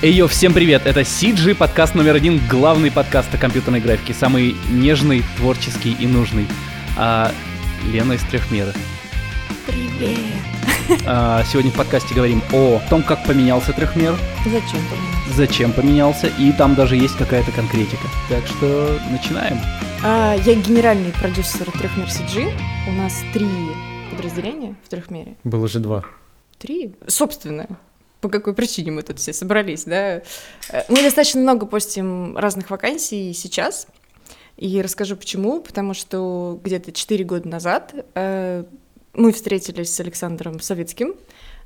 Эйо, всем привет! Это CG, подкаст номер один, главный подкаст о компьютерной графике, самый нежный, творческий и нужный. А, Лена из Трехмера. Привет! А, сегодня в подкасте говорим о том, как поменялся Трехмер, Зачем поменялся? зачем поменялся, и там даже есть какая-то конкретика. Так что начинаем. А, я генеральный продюсер Трехмер CG. У нас три подразделения в Трехмере. Было же два. Три? Собственно. По какой причине мы тут все собрались, да? Э, Мы достаточно много постим разных вакансий сейчас. И расскажу почему. Потому что где-то 4 года назад э, мы встретились с Александром Советским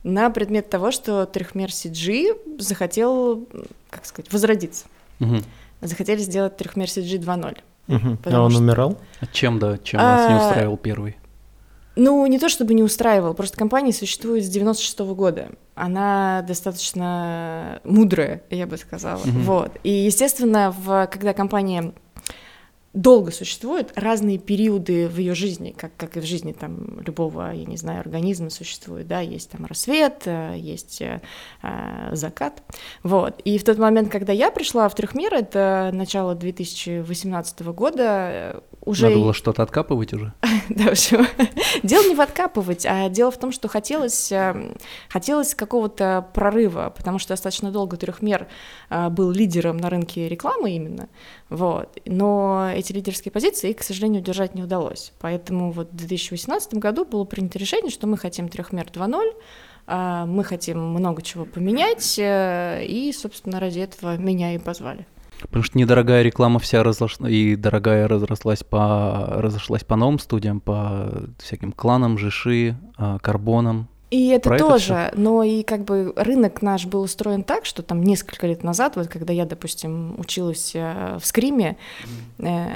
на предмет того, что Трехмер CG захотел, как сказать, возродиться. Мгм. Захотели сделать Трехмер CG 2.0. Мгм. А он что- умирал? А чем, да, чем вас не А, устраивал первый? Ну, не то чтобы не устраивал, просто компания существует с 96 года. Она достаточно мудрая, я бы сказала. Мгм. Вот. И, естественно, в, когда компания долго существует, разные периоды в ее жизни, как, как и в жизни там любого, я не знаю, организма существует, да, есть там рассвет, э, есть э, э, закат, вот. И в тот момент, когда я пришла в Трехмир, это начало 2018 года, э, уже... Надо было что-то откапывать уже? Да, в общем, дело не в откапывать, а дело в том, что хотелось, хотелось какого-то прорыва, потому что достаточно долго трехмер был лидером на рынке рекламы именно, вот, но эти лидерские позиции, к сожалению, удержать не удалось, поэтому вот в 2018 году было принято решение, что мы хотим трехмер 2.0, а, мы хотим много чего поменять, э, и, собственно, ради этого меня и позвали. Потому что недорогая реклама вся разошла, и дорогая разрослась по, разошлась по новым студиям, по всяким кланам, жиши, а, карбонам. И это Про это тоже, но и как бы рынок наш был устроен так, что там несколько лет назад, вот когда я, допустим, училась э, в Скриме, э,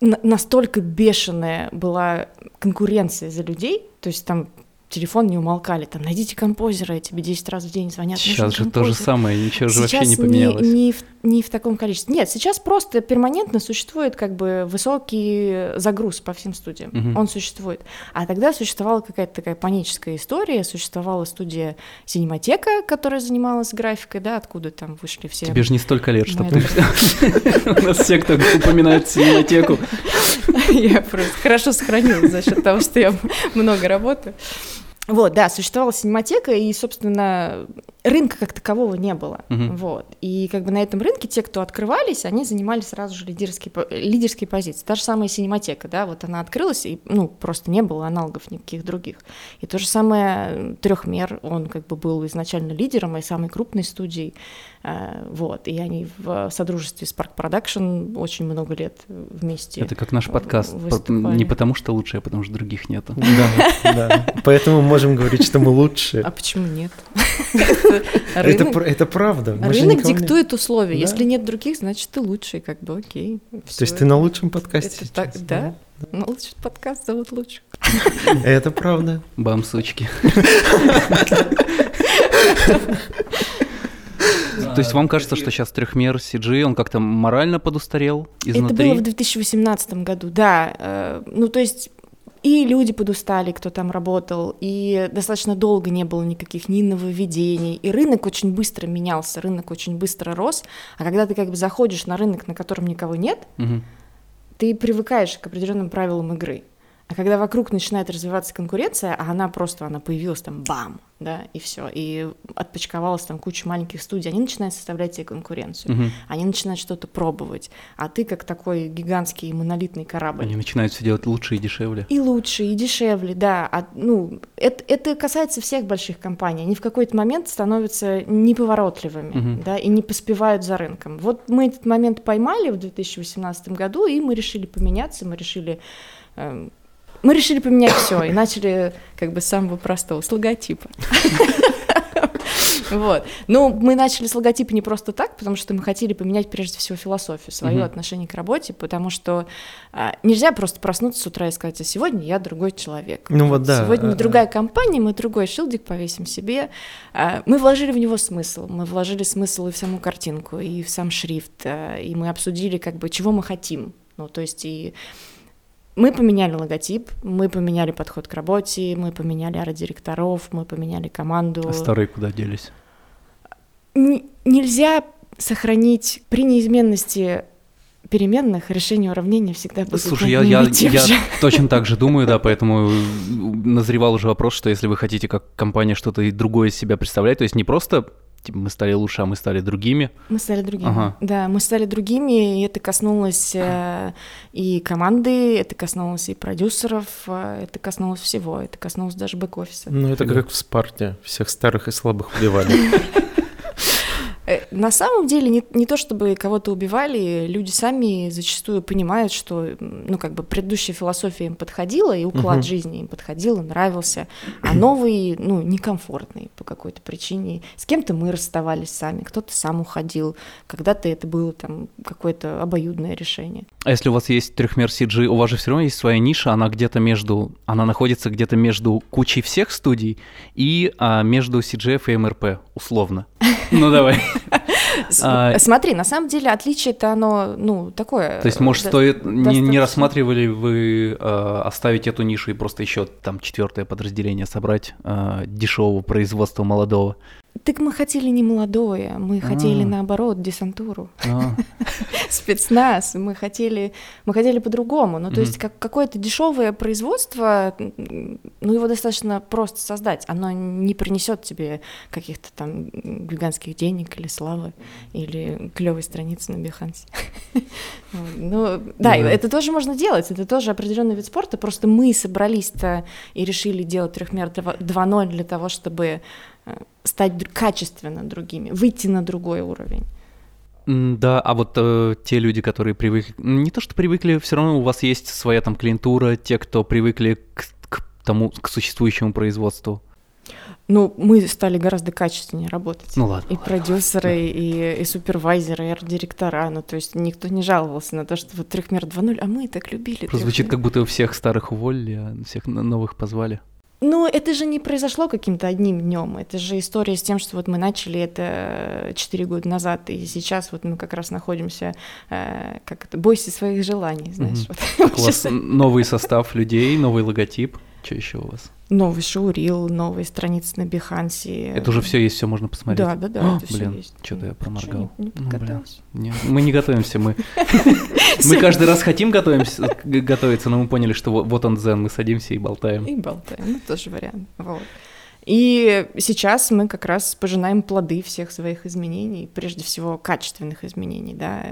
на- настолько бешеная была конкуренция за людей, то есть там телефон не умолкали, там, найдите композера, и тебе 10 раз в день звонят. «Нужен Сейчас же то же композер». самое, ничего же вообще не поменялось. Не, в, не в таком количестве. Нет, сейчас просто перманентно существует как бы высокий загруз по всем студиям. Мгм. Он существует. А тогда существовала какая-то такая паническая история. Существовала студия Синематека, которая занималась графикой, да, откуда там вышли все. Тебе же не столько лет, чтобы У нас все, кто упоминает синематеку. Я просто хорошо сохранилась за счет того, что я много работаю. Вот, да, существовала синематека, и, собственно, рынка как такового не было. Мгм. Вот. И как бы на этом рынке те, кто открывались, они занимали сразу же лидерские, лидерские позиции. Та же самая синематека, да, вот она открылась, и, ну, просто не было аналогов никаких других. И то же самое трехмер, он как бы был изначально лидером и самой крупной студией. э, Вот. И они в содружестве с Park Production очень много лет вместе. Это как наш подкаст. По- Выступали. Не потому что лучше, а потому что других нету. Да, да. Поэтому мы можем говорить, что мы лучше. А почему нет? Это, Рынок, это правда. Мы рынок диктует условия. Да. Если нет других, значит ты лучший, как бы окей. То есть ты на лучшем подкасте Это так, сейчас, да? Ну, лучший подкаст зовут лучше. Это правда. Бам, сучки. То есть вам кажется, что сейчас трехмер CG, он как-то морально подустарел Это изнутри? было в 2018 году, да. Э, Ну, то есть и люди подустали, кто там работал, и достаточно долго не было никаких ни нововведений, и рынок очень быстро менялся, рынок очень быстро рос, а когда ты как бы заходишь на рынок, на котором никого нет, Мгм. ты привыкаешь к определенным правилам игры. А когда вокруг начинает развиваться конкуренция, а она просто, она появилась там, бам, да, и все, и отпочковалась там куча маленьких студий, они начинают составлять тебе конкуренцию, Мгм. они начинают что-то пробовать, а ты как такой гигантский монолитный корабль. Они начинают все делать лучше и дешевле. И лучше, и дешевле, да. А, ну, это, это касается всех больших компаний. Они в какой-то момент становятся неповоротливыми, Мгм. да, и не поспевают за рынком. Вот мы этот момент поймали в 2018 году, и мы решили поменяться, мы решили... мы решили поменять все и начали как бы с самого простого, с логотипа. Вот. Но мы начали с логотипа не просто так, потому что мы хотели поменять прежде всего философию, свое Мгм. отношение к работе, потому что а, нельзя просто проснуться с утра и сказать, а сегодня я другой человек. Ну вот да. Сегодня а, другая компания, мы другой шилдик повесим себе. А, Мы вложили в него смысл, мы вложили смысл и в саму картинку, и в сам шрифт, а, и мы обсудили, как бы, чего мы хотим. Ну, то есть и Мы поменяли логотип, мы поменяли подход к работе, мы поменяли арт-директоров, мы поменяли команду. А старые куда делись? н- нельзя сохранить при неизменности переменных решение уравнения всегда будет Слушай, я, я, я же. точно так же думаю, да, поэтому назревал уже вопрос, что если вы хотите как компания что-то другое из себя представлять, то есть не просто типа, мы стали лучше, а мы стали другими. Мы стали другими. Ага. Да, мы стали другими, и это коснулось э, и команды, это коснулось и продюсеров, э, это коснулось всего, это коснулось даже бэк-офиса. Ну, это как в Спарте. Всех старых и слабых убивали. Э, На самом деле не, не то чтобы кого-то убивали, люди сами зачастую понимают, что ну как бы предыдущая философия им подходила, и уклад Мгм. жизни им подходил, нравился, а новый, ну, некомфортный по какой-то причине. С кем-то мы расставались сами, кто-то сам уходил, когда-то это было там какое-то обоюдное решение. А если у вас есть трехмер CG, у вас же все равно есть своя ниша, она где-то между, она находится где-то между кучей всех студий и а, между CGF и МРП, условно. Ну давай. С- А- Смотри, на самом деле отличие-то оно, ну, такое. То есть, может, стоит, не, рассматривали вы э, оставить эту нишу и просто еще там четвертое подразделение собрать дешевого производства молодого? Так мы хотели не молодое, мы хотели А. наоборот десантуру. А, спецназ, мы хотели, мы хотели по-другому. Ну, то есть как, какое-то дешевое производство, ну, его достаточно просто создать. Оно не принесет тебе каких-то там гигантских денег или славы, или клевой страницы на Behance. Вот. Ну, да, это тоже можно делать, это тоже определенный вид спорта, просто мы собрались-то и решили делать трехмер 2.0 для того, чтобы стать др- качественно другими, выйти на другой уровень. да, а вот э, те люди, которые привыкли, не то что привыкли, все равно у вас есть своя там клиентура, те, кто привыкли к, к тому, к существующему производству. Ну, мы стали гораздо качественнее работать. Ну ладно. И продюсеры, и, и супервайзеры, и арт-директора. Ну, то есть никто не жаловался на то, что вот трехмер 2.0, а мы так любили. Просто звучит, как будто всех старых уволили, а всех новых позвали. Ну, это же не произошло каким-то одним днем. Это же история с тем, что вот мы начали это 4 года назад, и сейчас вот мы как раз находимся, э, как это, бойся своих желаний, знаешь. Мгм. вот. Вас новый состав людей, новый логотип. Что еще у вас? Новый шоурил, новые страницы на Бихансе. Это уже все есть, все можно посмотреть. Да, да, да, О, это блин, есть. что-то я проморгал. что, Не, не Ну, блин. Не, мы не готовимся, мы. Мы каждый раз хотим готовиться, но мы поняли, что вот- вот он дзен, мы садимся и болтаем. И болтаем, ну тоже вариант. И сейчас мы как раз пожинаем плоды всех своих изменений, прежде всего качественных изменений. Да.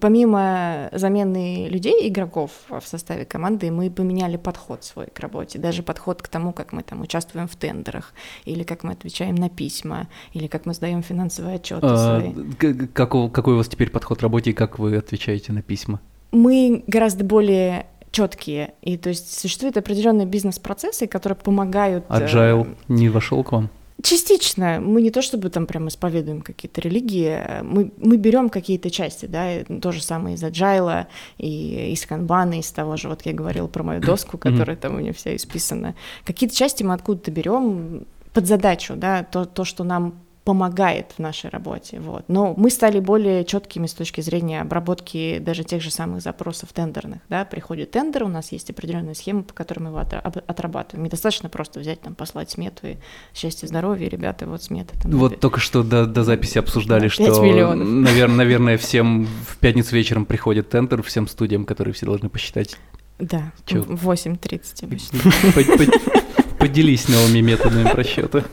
Помимо замены людей, игроков в составе команды, мы поменяли подход свой к работе, даже подход к тому, как мы там участвуем в тендерах, или как мы отвечаем на письма, или как мы сдаем финансовые отчеты А, свои. г- как у- Какой у вас теперь подход к работе и как вы отвечаете на письма? мы гораздо более четкие. И то есть существуют определенные бизнес-процессы, которые помогают... э, Agile не вошел к вам? Частично. Мы не то чтобы там прям исповедуем какие-то религии, мы, мы берем какие-то части, да, и то же самое из agile, и из канбана, из того же, вот я говорила про мою доску, которая там у меня вся исписана. Какие-то части мы откуда-то берем под задачу, да, то, то, что нам помогает в нашей работе, вот. Но мы стали более четкими с точки зрения обработки даже тех же самых запросов тендерных, да, приходит тендер, у нас есть определенная схема, по которой мы его отрабатываем. Недостаточно просто взять там, послать смету и счастье, здоровье, ребята, вот смета. Там, Вот напи- только что до, до записи обсуждали, Да, что, миллионов. наверное, наверное, всем в пятницу вечером приходит тендер, всем студиям, которые все должны посчитать. Да, Чё? в 8.30 обычно. По- по- Поделись новыми методами просчета.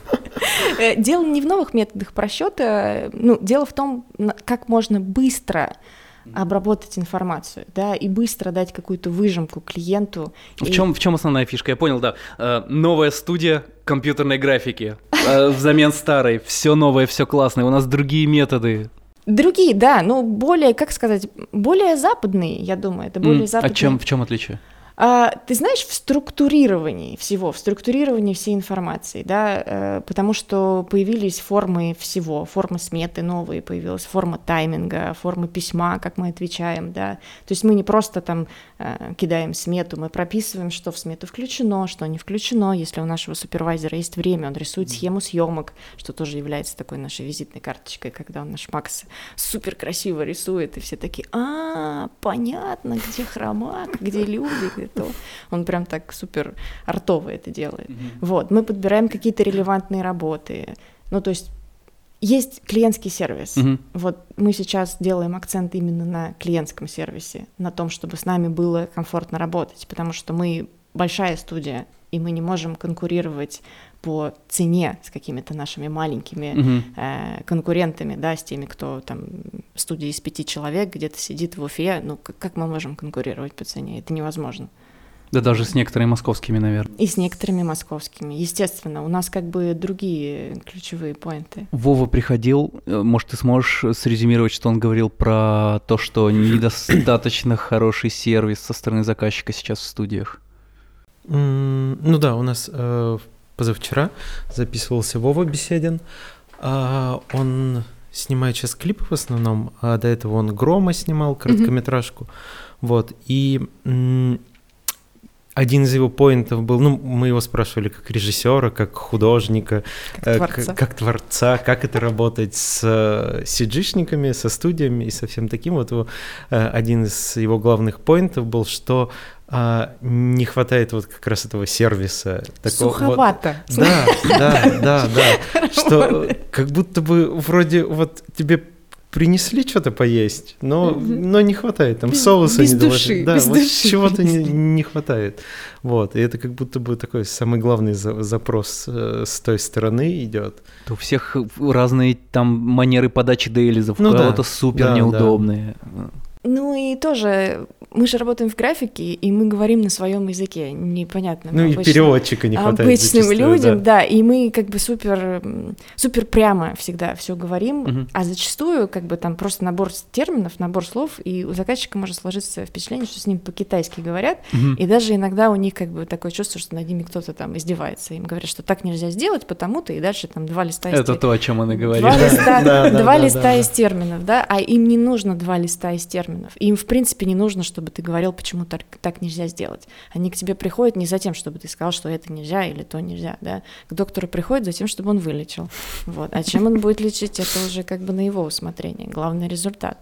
Э, Дело не в новых методах просчета, ну, дело в том, как можно быстро обработать информацию, да, и быстро дать какую-то выжимку клиенту. В И- чем, в чем основная фишка? Я понял, да. Э, новая студия компьютерной графики э, взамен старой. Все новое, все классное. У нас другие методы. Другие, да, ну, более, как сказать, более западные, я думаю, это более М, западные. А чем, в чем отличие? А, ты знаешь, в структурировании всего, в структурировании всей информации, да, э, потому что появились формы всего, формы сметы новые, появилась форма тайминга, форма письма, как мы отвечаем, да, то есть мы не просто там э, кидаем смету, мы прописываем, что в смету включено, что не включено, если у нашего супервайзера есть время, он рисует схему съемок, что тоже является такой нашей визитной карточкой, когда он наш Макс супер красиво рисует, и все такие, а, понятно, где хромак, где люди, то. Он прям так супер артово это делает. Вот, мы подбираем какие-то релевантные работы. Ну, то есть есть клиентский сервис. Мгм. Вот мы сейчас делаем акцент именно на клиентском сервисе, на том, чтобы с нами было комфортно работать, потому что мы большая студия, и мы не можем конкурировать по цене с какими-то нашими маленькими Мгм. э, конкурентами, да, с теми, кто там в студии из пяти человек где-то сидит в Уфе. Ну, как, как мы можем конкурировать по цене? Это невозможно. Да даже с некоторыми московскими, наверное. И с некоторыми московскими. Естественно, у нас как бы другие ключевые поинты. Вова приходил, э, может, ты сможешь срезюмировать, что он говорил про то, что недостаточно хороший сервис со стороны заказчика сейчас в студиях? Ну да, у нас э, позавчера записывался Вова Беседин. А, Он снимает сейчас клипы в основном, а до этого он Грома снимал, короткометражку. Вот, и один из его поинтов был, ну, мы его спрашивали как режиссера, как художника, Как э, творца. к- как творца, как это работать с э, CG-шниками, со студиями и со всем таким. Вот его, э, один из его главных поинтов был, что а, не хватает вот как раз этого сервиса. такого вот- Суховато. да, да, да, да. Что как будто бы вроде вот тебе принесли что-то поесть, но, Мгм. но не хватает, там Без- соуса без не души, доложили. Да, без вот души. чего-то не, не хватает. Вот, и это как будто бы такой самый главный за- запрос э, с той стороны идет. У всех разные там манеры подачи дейлизов, у Ну да, кого-то супер да, неудобные. Ну и тоже, мы же работаем в графике, и мы говорим на своем языке, непонятно. Ну и переводчика не хватает. обычным людям, да. да. и мы как бы супер, супер прямо всегда все говорим, Мгм. а зачастую как бы там просто набор терминов, набор слов, и у заказчика может сложиться впечатление, что с ним по-китайски говорят, Мгм. и даже иногда у них как бы такое чувство, что над ними кто-то там издевается, им говорят, что так нельзя сделать, потому-то, и дальше там два листа из Это то, о чем он и говорил. Два листа, из терминов, да, а им не нужно два листа из терминов. Им, в принципе, не нужно, чтобы ты говорил, почему так, так нельзя сделать. Они к тебе приходят не за тем, чтобы ты сказал, что это нельзя или то нельзя, да. К доктору приходят за тем, чтобы он вылечил. Вот. А чем он будет лечить, это уже как бы на его усмотрение. Главный результат.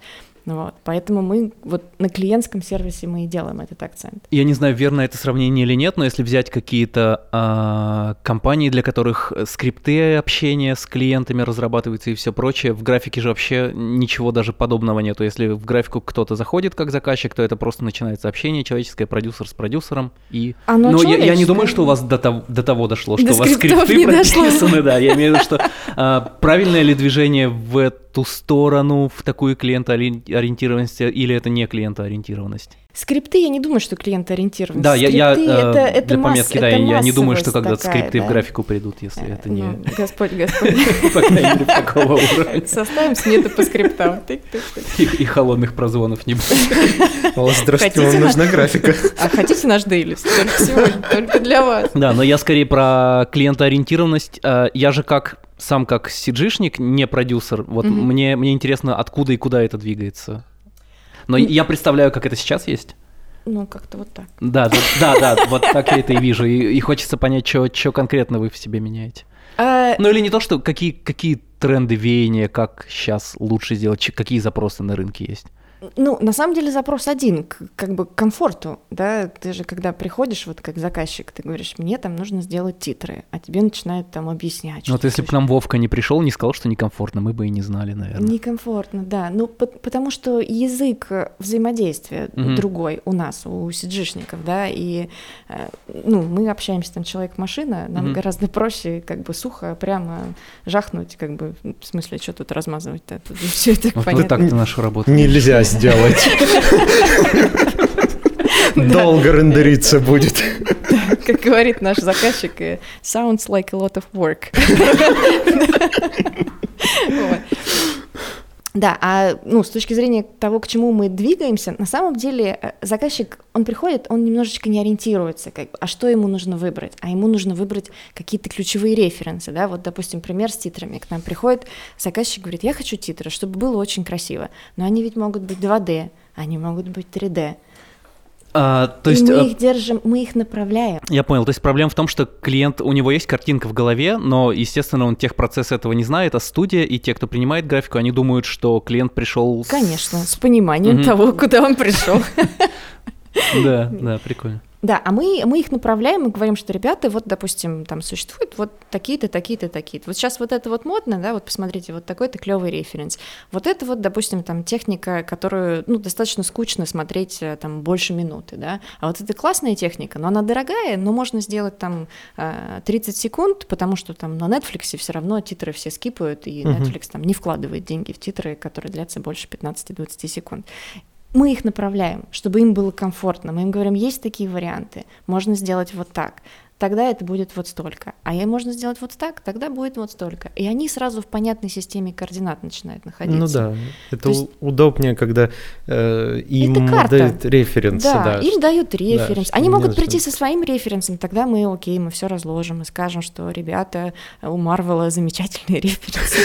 Вот. Поэтому мы вот на клиентском сервисе мы и делаем этот акцент. Я не знаю, верно это сравнение или нет, но если взять какие-то а, компании, для которых скрипты общения с клиентами разрабатываются и все прочее, в графике же вообще ничего даже подобного нету. Если в графику кто-то заходит как заказчик, то это просто начинается общение человеческое, продюсер с продюсером и... А ну, о Но чём я, я не думаю, что у вас до того, до того дошло, До что у вас скрипты не дошло. прописаны, да. Я имею в виду, что а, правильное ли движение в эту сторону, в такую клиентоориентированность, или это не клиентоориентированность? Скрипты, я не думаю, что клиентоориентированность. Да, я, я Скрипты э, это, это для масс- пометки, да, это я не думаю, что когда-то такая, скрипты в да. графику придут, если Э, это не, ну, Господь, Господь. по крайней мере, такого уровня. Составим смету по скриптам. И, холодных прозвонов не будет. О, здравствуйте, вам на- нужна графика. А хотите наш дейлис? Только сегодня, только для вас. Да, но я скорее про клиентоориентированность. Э, Я же как сам как сиджишник, не продюсер. Вот мне, мне интересно, откуда и куда это двигается. Но я представляю, как это сейчас есть. Ну, как-то вот так. Да, да, да, вот так я это и вижу. И, и хочется понять, что конкретно вы в себе меняете. А, Ну или не то, что какие, какие тренды, веяния, как сейчас лучше сделать, какие запросы на рынке есть. Ну, на самом деле запрос один, к, как бы к комфорту, да, ты же когда приходишь вот как заказчик, ты говоришь, мне там нужно сделать титры, а тебе начинают там объяснять, Ну, вот если бы к нам Вовка не пришел, не сказал, что некомфортно, мы бы и не знали, наверное. Некомфортно, да. Ну, по- потому что язык взаимодействия Мгм. другой у нас, у сиджишников, да, и, э, ну, мы общаемся там человек-машина, нам Мгм. гораздо проще как бы сухо прямо жахнуть, как бы, в смысле, что тут размазывать-то, тут все это Вот вы понятно. так-то нашу работу. Нельзя сделать. Долго рендериться будет. Как говорит наш заказчик, э, sounds like a lot of work. Да, а ну, с точки зрения того, к чему мы двигаемся, на самом деле э, заказчик, он приходит, он немножечко не ориентируется, как, а что ему нужно выбрать? А ему нужно выбрать какие-то ключевые референсы, да, вот, допустим, пример с титрами. К нам приходит заказчик, говорит, я хочу титры, чтобы было очень красиво, но они ведь могут быть 2D, они могут быть 3D. А, то И есть, мы э, их держим, мы их направляем. я понял, то есть проблема в том, что клиент, у него есть картинка в голове, но, естественно, он техпроцесс этого не знает, а студия и те, кто принимает графику, они думают, что клиент пришел... с- Конечно, с пониманием Мгм. того, куда он пришел. Да, да, прикольно. Да, а мы, мы их направляем и говорим, что, ребята, вот, допустим, там существуют вот такие-то, такие-то, такие-то. Вот сейчас вот это вот модно, да, вот посмотрите, вот такой-то клевый референс. Вот это вот, допустим, там техника, которую, ну, достаточно скучно смотреть э, там больше минуты, да. А вот это классная техника, но она дорогая, но можно сделать там 30 э, секунд, потому что там на Netflix все равно титры все скипают, и Netflix там не вкладывает деньги в титры, которые длятся больше 15-20 секунд мы их направляем, чтобы им было комфортно. Мы им говорим, есть такие варианты, можно сделать вот так тогда это будет вот столько. А ей можно сделать вот так, тогда будет вот столько. И они сразу в понятной системе координат начинают находиться. Ну да, это есть... удобнее, когда э, им дают референсы. Да, да, им дают референс. Да, они могут прийти со своим референсом, тогда мы, окей, мы все разложим и скажем, что, ребята, у Марвела замечательные референсы.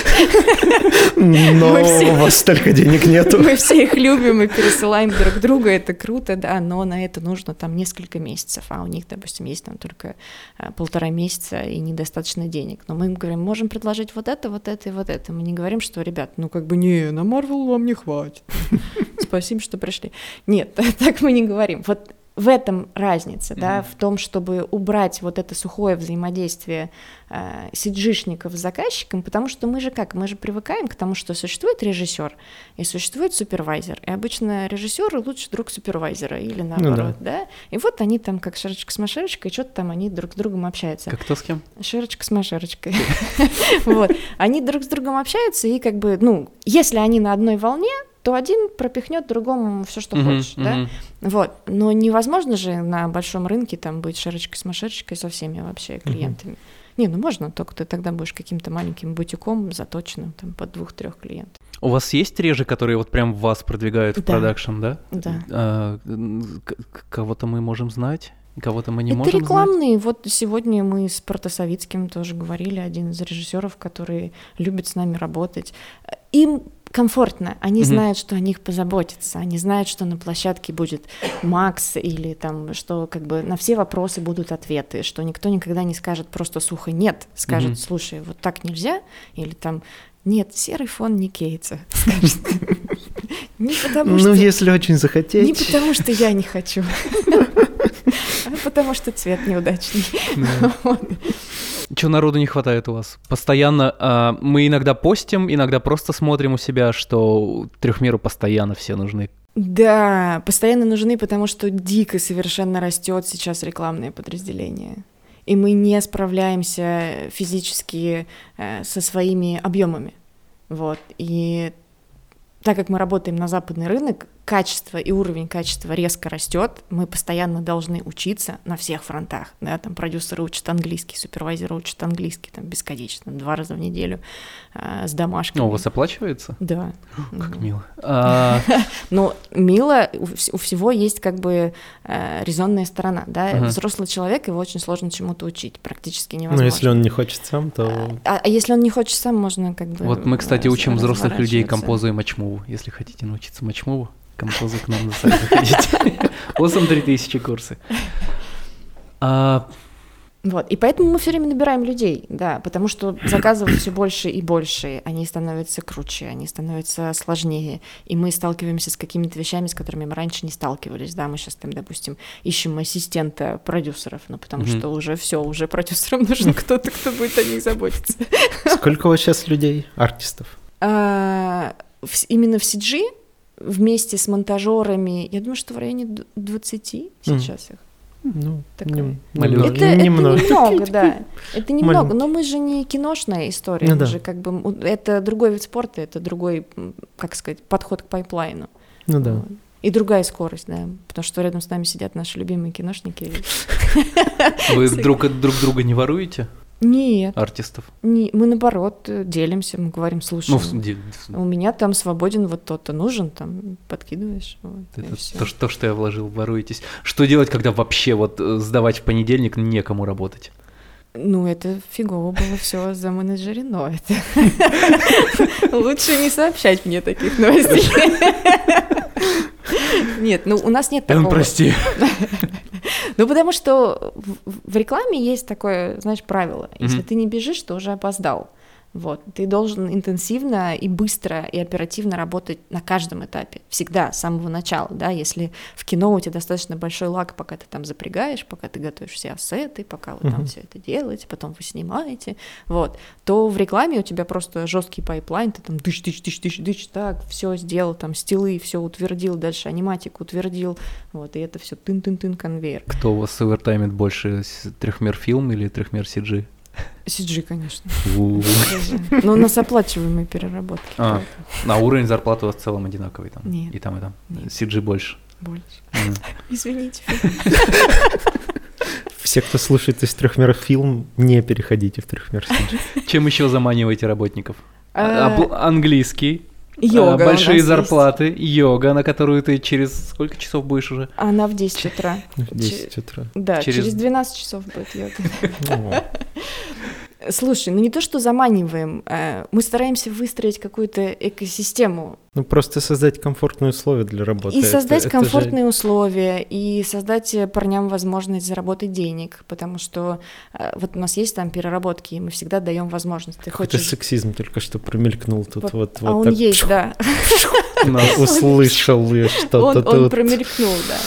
Но у вас столько денег нету. Мы все их любим и пересылаем друг друга, это круто, да, но на это нужно там несколько месяцев, а у них, допустим, есть там только полтора месяца и недостаточно денег. Но мы им говорим, можем предложить вот это, вот это и вот это. Мы не говорим, что, ребят, ну как бы не, на Марвел вам не хватит. Спасибо, что пришли. Нет, так мы не говорим. Вот в этом разница, mm-hmm. да, в том, чтобы убрать вот это сухое взаимодействие э, сиджишников с заказчиком, потому что мы же как, мы же привыкаем к тому, что существует режиссер и существует супервайзер, и обычно режиссер лучше друг супервайзера или ну наоборот, ну, да. да, и вот они там как шерочка с машерочкой, что-то там они друг с другом общаются. Как кто с кем? Шерочка с машерочкой. Вот, они друг с другом общаются и как бы, ну, если они на одной волне, то один пропихнет другому все, что uh-huh, хочешь, uh-huh. да? Вот. Но невозможно же на большом рынке там быть шарочкой с машерочкой со всеми вообще клиентами. Uh-huh. Не, ну можно, только ты тогда будешь каким-то маленьким бутиком заточенным там под двух-трех клиентов. У вас есть режи, которые вот прям вас продвигают в да. продакшн, да? Да. А, кого-то мы можем знать? Кого-то мы не это можем рекламные. Знать? Вот сегодня мы с Протасовицким тоже говорили, один из режиссеров, который любит с нами работать. Им комфортно, они mm-hmm. знают, что о них позаботятся, они знают, что на площадке будет Макс или там, что как бы на все вопросы будут ответы, что никто никогда не скажет просто сухо нет, скажет, mm-hmm. слушай, вот так нельзя, или там нет, серый фон не кейтса. Не потому ну, что... Ну, если очень захотеть. Не потому что я не хочу, потому что цвет неудачный. Чего народу не хватает у вас? Постоянно э, мы иногда постим, иногда просто смотрим у себя, что трехмеру постоянно все нужны. Да, постоянно нужны, потому что дико совершенно растет сейчас рекламное подразделение. И мы не справляемся физически э, со своими объемами. Вот. И так как мы работаем на западный рынок, качество и уровень качества резко растет, мы постоянно должны учиться на всех фронтах, да, там продюсеры учат английский, супервайзеры учат английский, там, бесконечно, два раза в неделю э, с домашками. Ну, у вас оплачивается? Да. Как мило. А, Но мило, у всего есть как бы э, резонная сторона, да, взрослый человек, его очень сложно чему-то учить, практически невозможно. Ну, если он не хочет сам, то... А, а если он не хочет сам, можно как бы... Вот мы, кстати, учим взрослых людей композу и мачмуву, если хотите научиться мачмуву композы к нам на сайт заходите. Осом 3000 курсы. А... Вот, и поэтому мы все время набираем людей, да, потому что заказывают все больше и больше, они становятся круче, они становятся сложнее, и мы сталкиваемся с какими-то вещами, с которыми мы раньше не сталкивались, да, мы сейчас там, допустим, ищем ассистента продюсеров, ну, потому mm-hmm. что уже все, уже продюсерам нужен кто-то, кто будет о них заботиться. Сколько у вас сейчас людей, артистов? Именно в CG вместе с монтажерами, я думаю, что в районе 20 сейчас их. Ну, Такая. Не, это, это немного, немного да. Это немного, но мы же не киношная история, ну, да. же как бы это другой вид спорта, это другой, как сказать, подход к пайплайну. Ну да. И другая скорость, да, потому что рядом с нами сидят наши любимые киношники. Вы друг от друг друга не воруете? Нет. Артистов? Не, мы наоборот делимся, мы говорим, слушай, ну, у меня там свободен вот тот-то нужен, там подкидываешь. Вот, Это то, то, что я вложил, воруетесь. Что делать, когда вообще вот э, сдавать в понедельник некому работать? Ну, это фигово было все заменеджерено. Это лучше не сообщать мне таких новостей. Нет, ну у нас нет такого. Прости. Ну, потому что в рекламе есть такое, знаешь, правило. Если ты не бежишь, то уже опоздал. Вот. Ты должен интенсивно и быстро и оперативно работать на каждом этапе, всегда, с самого начала, да, если в кино у тебя достаточно большой лак, пока ты там запрягаешь, пока ты готовишь все ассеты, пока вы там все это делаете, потом вы снимаете, вот, то в рекламе у тебя просто жесткий пайплайн, ты там дыш, дыш, дыш, дыш, дыш, так, все сделал, там стилы, все утвердил, дальше аниматик утвердил, вот, и это все тын-тын-тын конвейер. Кто у вас овертаймит больше, трехмер фильм или трехмер CG? CG, конечно. Но у нас оплачиваемые переработки. А, на уровень зарплаты у вас в целом одинаковый там? Нет. И там, и там? CG больше? Больше. Извините. Все, кто слушает из трехмер фильм, не переходите в трехмер CG. Чем еще заманиваете работников? А, Английский, Йога. А, большие зарплаты, есть. йога, на которую ты через сколько часов будешь уже? Она в 10 утра. В 10 утра. Да, через, через 12 часов будет йога. Слушай, ну не то, что заманиваем, э, мы стараемся выстроить какую-то экосистему. Ну просто создать комфортные условия для работы. И создать это, комфортные это же... условия, и создать парням возможность заработать денег, потому что э, вот у нас есть там переработки, и мы всегда даем возможность. Ты хочешь... Это сексизм только что промелькнул тут вот. вот, а он так... есть, да. Услышал я что-то тут. Он промелькнул, да.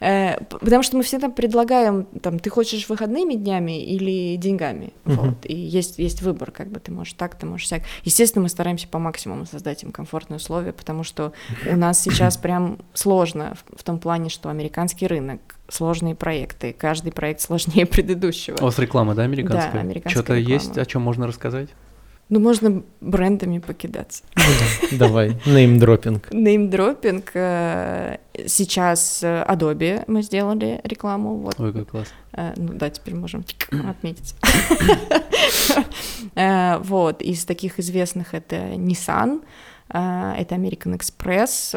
Э, потому что мы всегда предлагаем, там, ты хочешь выходными днями или деньгами, uh-huh. вот, и есть, есть выбор, как бы ты можешь так, ты можешь так. Естественно, мы стараемся по максимуму создать им комфортные условия, потому что у нас сейчас прям сложно в, в том плане, что американский рынок, сложные проекты, каждый проект сложнее предыдущего. У вас реклама, да, американская? Да, американская Что-то есть, о чем можно рассказать? Ну, можно брендами покидаться. Ну давай, неймдропинг. Неймдропинг. Э, сейчас э, Adobe мы сделали рекламу. Вот. Ой, как класс. Э, ну да, теперь можем отметить. Вот, из таких известных это Nissan, это American Express,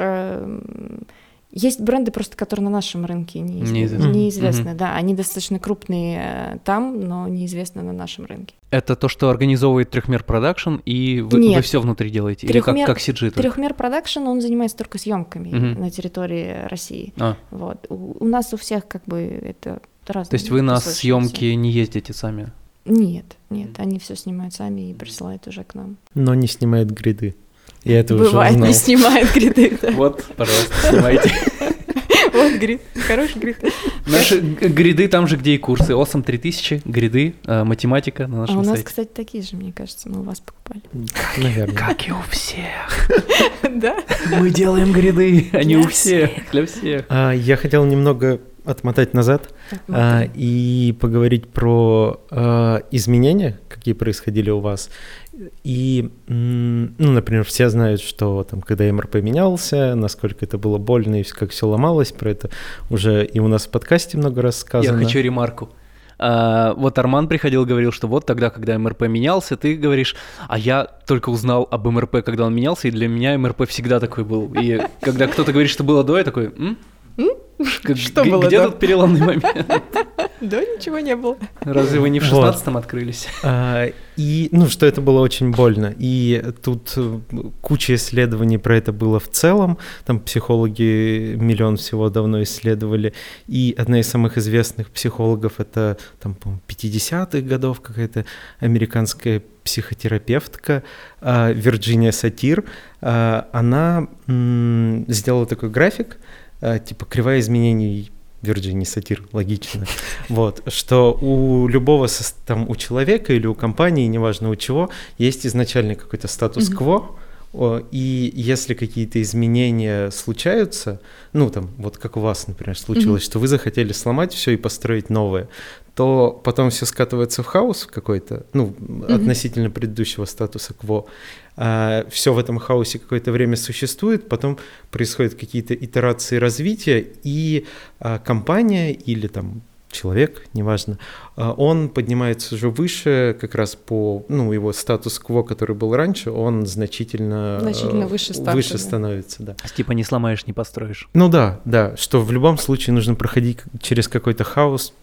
есть бренды просто, которые на нашем рынке неизвестны. Неизвестны, неизвестны mm-hmm. да. Они достаточно крупные э, там, но неизвестны на нашем рынке. Это то, что организовывает Трехмер Продакшн, и вы, Нет. вы все внутри делаете? Трехмер, Или как, как CG? Трехмер Продакшн, он занимается только съемками mm-hmm. на территории России. А. Вот. У, у нас у всех как бы это разные. То есть вы на съемки не ездите сами? Нет, нет, они все снимают сами и присылают уже к нам. Но не снимают гриды. Я это Бывает, уже не снимает гриды. Да. Вот, пожалуйста, снимайте. Вот грид, хороший грид. Наши гриды там же, где и курсы. ОСМ 3000, гриды, э, математика на нашем сайте. А у нас, сайте. кстати, такие же, мне кажется, мы у вас покупали. Наверное. Как и у всех. Да? Мы делаем гриды, а не у всех, для всех. А, я хотел немного отмотать назад а, и поговорить про а, изменения, какие происходили у вас. И, ну, например, все знают, что там, когда МРП менялся, насколько это было больно и как все ломалось, про это уже и у нас в подкасте много раз сказано. Я хочу ремарку. А, вот Арман приходил, говорил, что вот тогда, когда МРП менялся, ты говоришь, а я только узнал об МРП, когда он менялся, и для меня МРП всегда такой был. И когда кто-то говорит, что было до, я такой, М? Что было Где тут переломный момент? Да, ничего не было. Разве вы не в 16-м открылись? А, и, ну, что это было очень больно. И тут э, куча исследований про это было в целом. Там психологи миллион всего давно исследовали. И одна из самых известных психологов — это, там, по 50-х годов какая-то американская психотерапевтка а, Вирджиния Сатир. А, она сделала такой график — типа кривая изменений Вирджини сатир, логично. Вот, что у любого там, у человека или у компании, неважно у чего, есть изначальный какой-то статус-кво, и если какие-то изменения случаются, ну там, вот как у вас, например, случилось, что вы захотели сломать все и построить новое, то потом все скатывается в хаос какой-то, ну, относительно предыдущего статуса кво. А, все в этом хаосе какое-то время существует, потом происходят какие-то итерации развития, и а, компания или там человек, неважно, а, он поднимается уже выше, как раз по, ну, его статус-кво, который был раньше, он значительно, значительно выше, старше, выше да. становится, да. Типа не сломаешь, не построишь. Ну да, да, что в любом случае нужно проходить через какой-то хаос,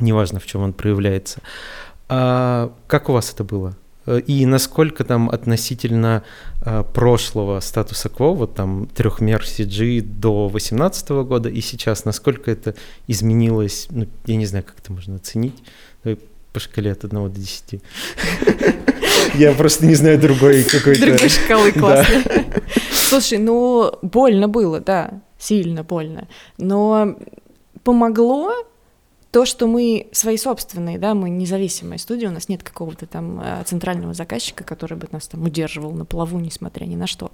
неважно, в чем он проявляется. А как у вас это было? И насколько там относительно э, прошлого статуса кво, вот там трехмер CG до 2018 года и сейчас, насколько это изменилось, ну, я не знаю, как это можно оценить, по шкале от 1 до 10. Я просто не знаю другой какой-то... Другой шкалы классной. Слушай, ну, больно было, да, сильно больно. Но помогло то, что мы свои собственные, да, мы независимая студия, у нас нет какого-то там э, центрального заказчика, который бы нас там удерживал на плаву, несмотря ни на что.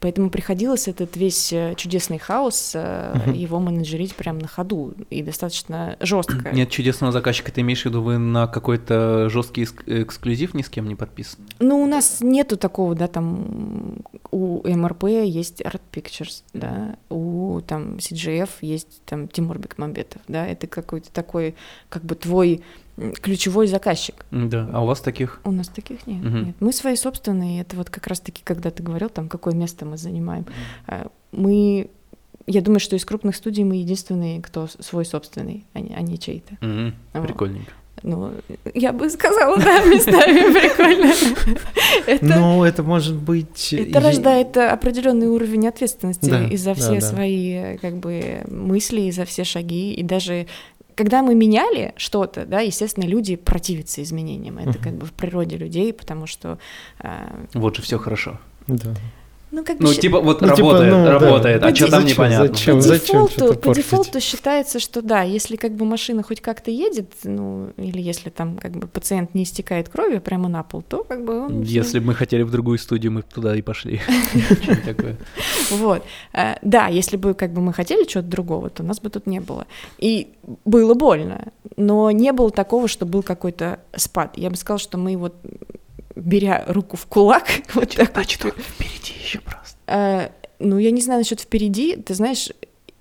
Поэтому приходилось этот весь э, чудесный хаос, uh-huh. его менеджерить прямо на ходу и достаточно жестко. Нет чудесного заказчика, ты имеешь в виду, вы на какой-то жесткий эксклюзив ни с кем не подписаны? Ну, у нас нету такого, да, там у МРП есть Art Pictures, да, у там CGF есть там Тимур Бекмамбетов, да, это какой-то такой, как бы твой ключевой заказчик. Да, а у вас таких? У нас таких нет. Угу. нет. Мы свои собственные. Это вот как раз-таки, когда ты говорил, там, какое место мы занимаем. Угу. Мы, я думаю, что из крупных студий мы единственные, кто свой собственный, а не, а не чей-то. Угу. Вот. Прикольненько. Ну, я бы сказала, да, местами прикольно. Ну, это может быть... Это рождает определенный уровень ответственности да, и за все да, да. свои как бы мысли, и за все шаги, и даже когда мы меняли что-то, да, естественно, люди противятся изменениям. Это uh-huh. как бы в природе людей, потому что... Э... Вот же все хорошо. Да. Ну, как ну, типа, вот ну, работает, типа, ну, работает, да. а что там непонятно? Зачем, по зачем дефолту, по дефолту считается, что да, если как бы машина хоть как-то едет, ну, или если там как бы пациент не истекает кровью прямо на пол, то как бы он... Если бы мы хотели в другую студию, мы туда и пошли. Вот. Э, да, если бы как бы мы хотели чего-то другого, то нас бы тут не было. И было больно, но не было такого, что был какой-то спад. Я бы сказала, что мы вот беря руку в кулак. Вот так значит, вот. впереди еще просто. А, ну, я не знаю насчет впереди. Ты знаешь,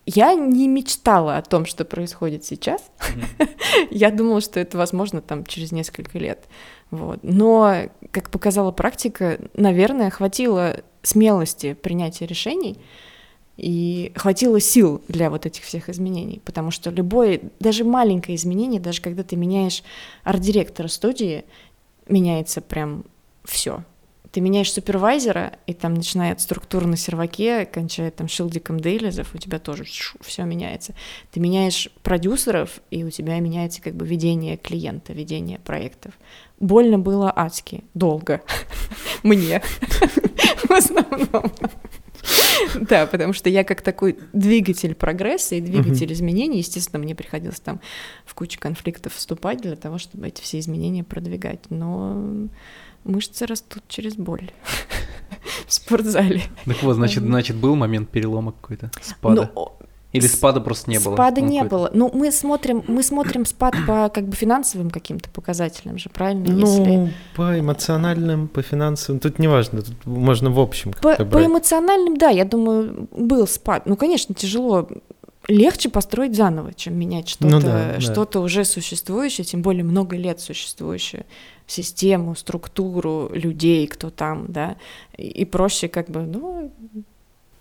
я не мечтала о том, что происходит сейчас. Mm-hmm. я думала, что это возможно там через несколько лет. Вот. Но, как показала практика, наверное, хватило смелости принятия решений и хватило сил для вот этих всех изменений, потому что любое, даже маленькое изменение, даже когда ты меняешь арт-директора студии, меняется прям все. Ты меняешь супервайзера, и там, начиная от структуры на серваке, кончая там шилдиком дейлизов, у тебя тоже все меняется. Ты меняешь продюсеров, и у тебя меняется как бы ведение клиента, ведение проектов. Больно было адски, долго. Мне. В основном. Да, потому что я как такой двигатель прогресса и двигатель изменений, естественно, мне приходилось там в кучу конфликтов вступать для того, чтобы эти все изменения продвигать. Но мышцы растут через боль в спортзале. Так вот, значит, значит, был момент перелома какой-то, спада. Ну, или спада просто не было? Спада не было. Ну, мы смотрим, мы смотрим спад по как бы финансовым каким-то показателям же, правильно? Ну, Если... по эмоциональным, по финансовым, тут не важно, тут можно в общем по, по эмоциональным, да, я думаю, был спад. Ну, конечно, тяжело легче построить заново, чем менять что-то, ну, да, что-то да. уже существующее, тем более много лет существующее, систему, структуру людей, кто там, да, и, и проще как бы, ну,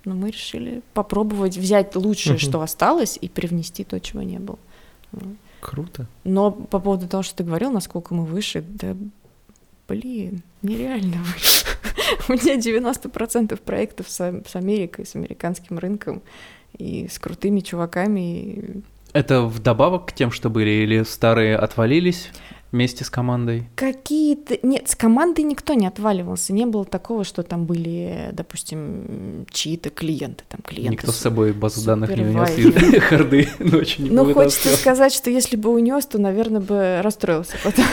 но мы решили попробовать взять лучшее, что осталось, и привнести то, чего не было. Круто. Но по поводу того, что ты говорил, насколько мы выше, да блин, нереально выше. У меня 90% проектов с, с Америкой, с американским рынком и с крутыми чуваками. Это вдобавок к тем, что были, или старые отвалились? Вместе с командой? Какие-то... Нет, с командой никто не отваливался. Не было такого, что там были, допустим, чьи-то клиенты. Там, клиенты Никто с собой базу данных не унес из харды ночью не Ну, хочется сказать, что если бы унес, то, наверное, бы расстроился потом.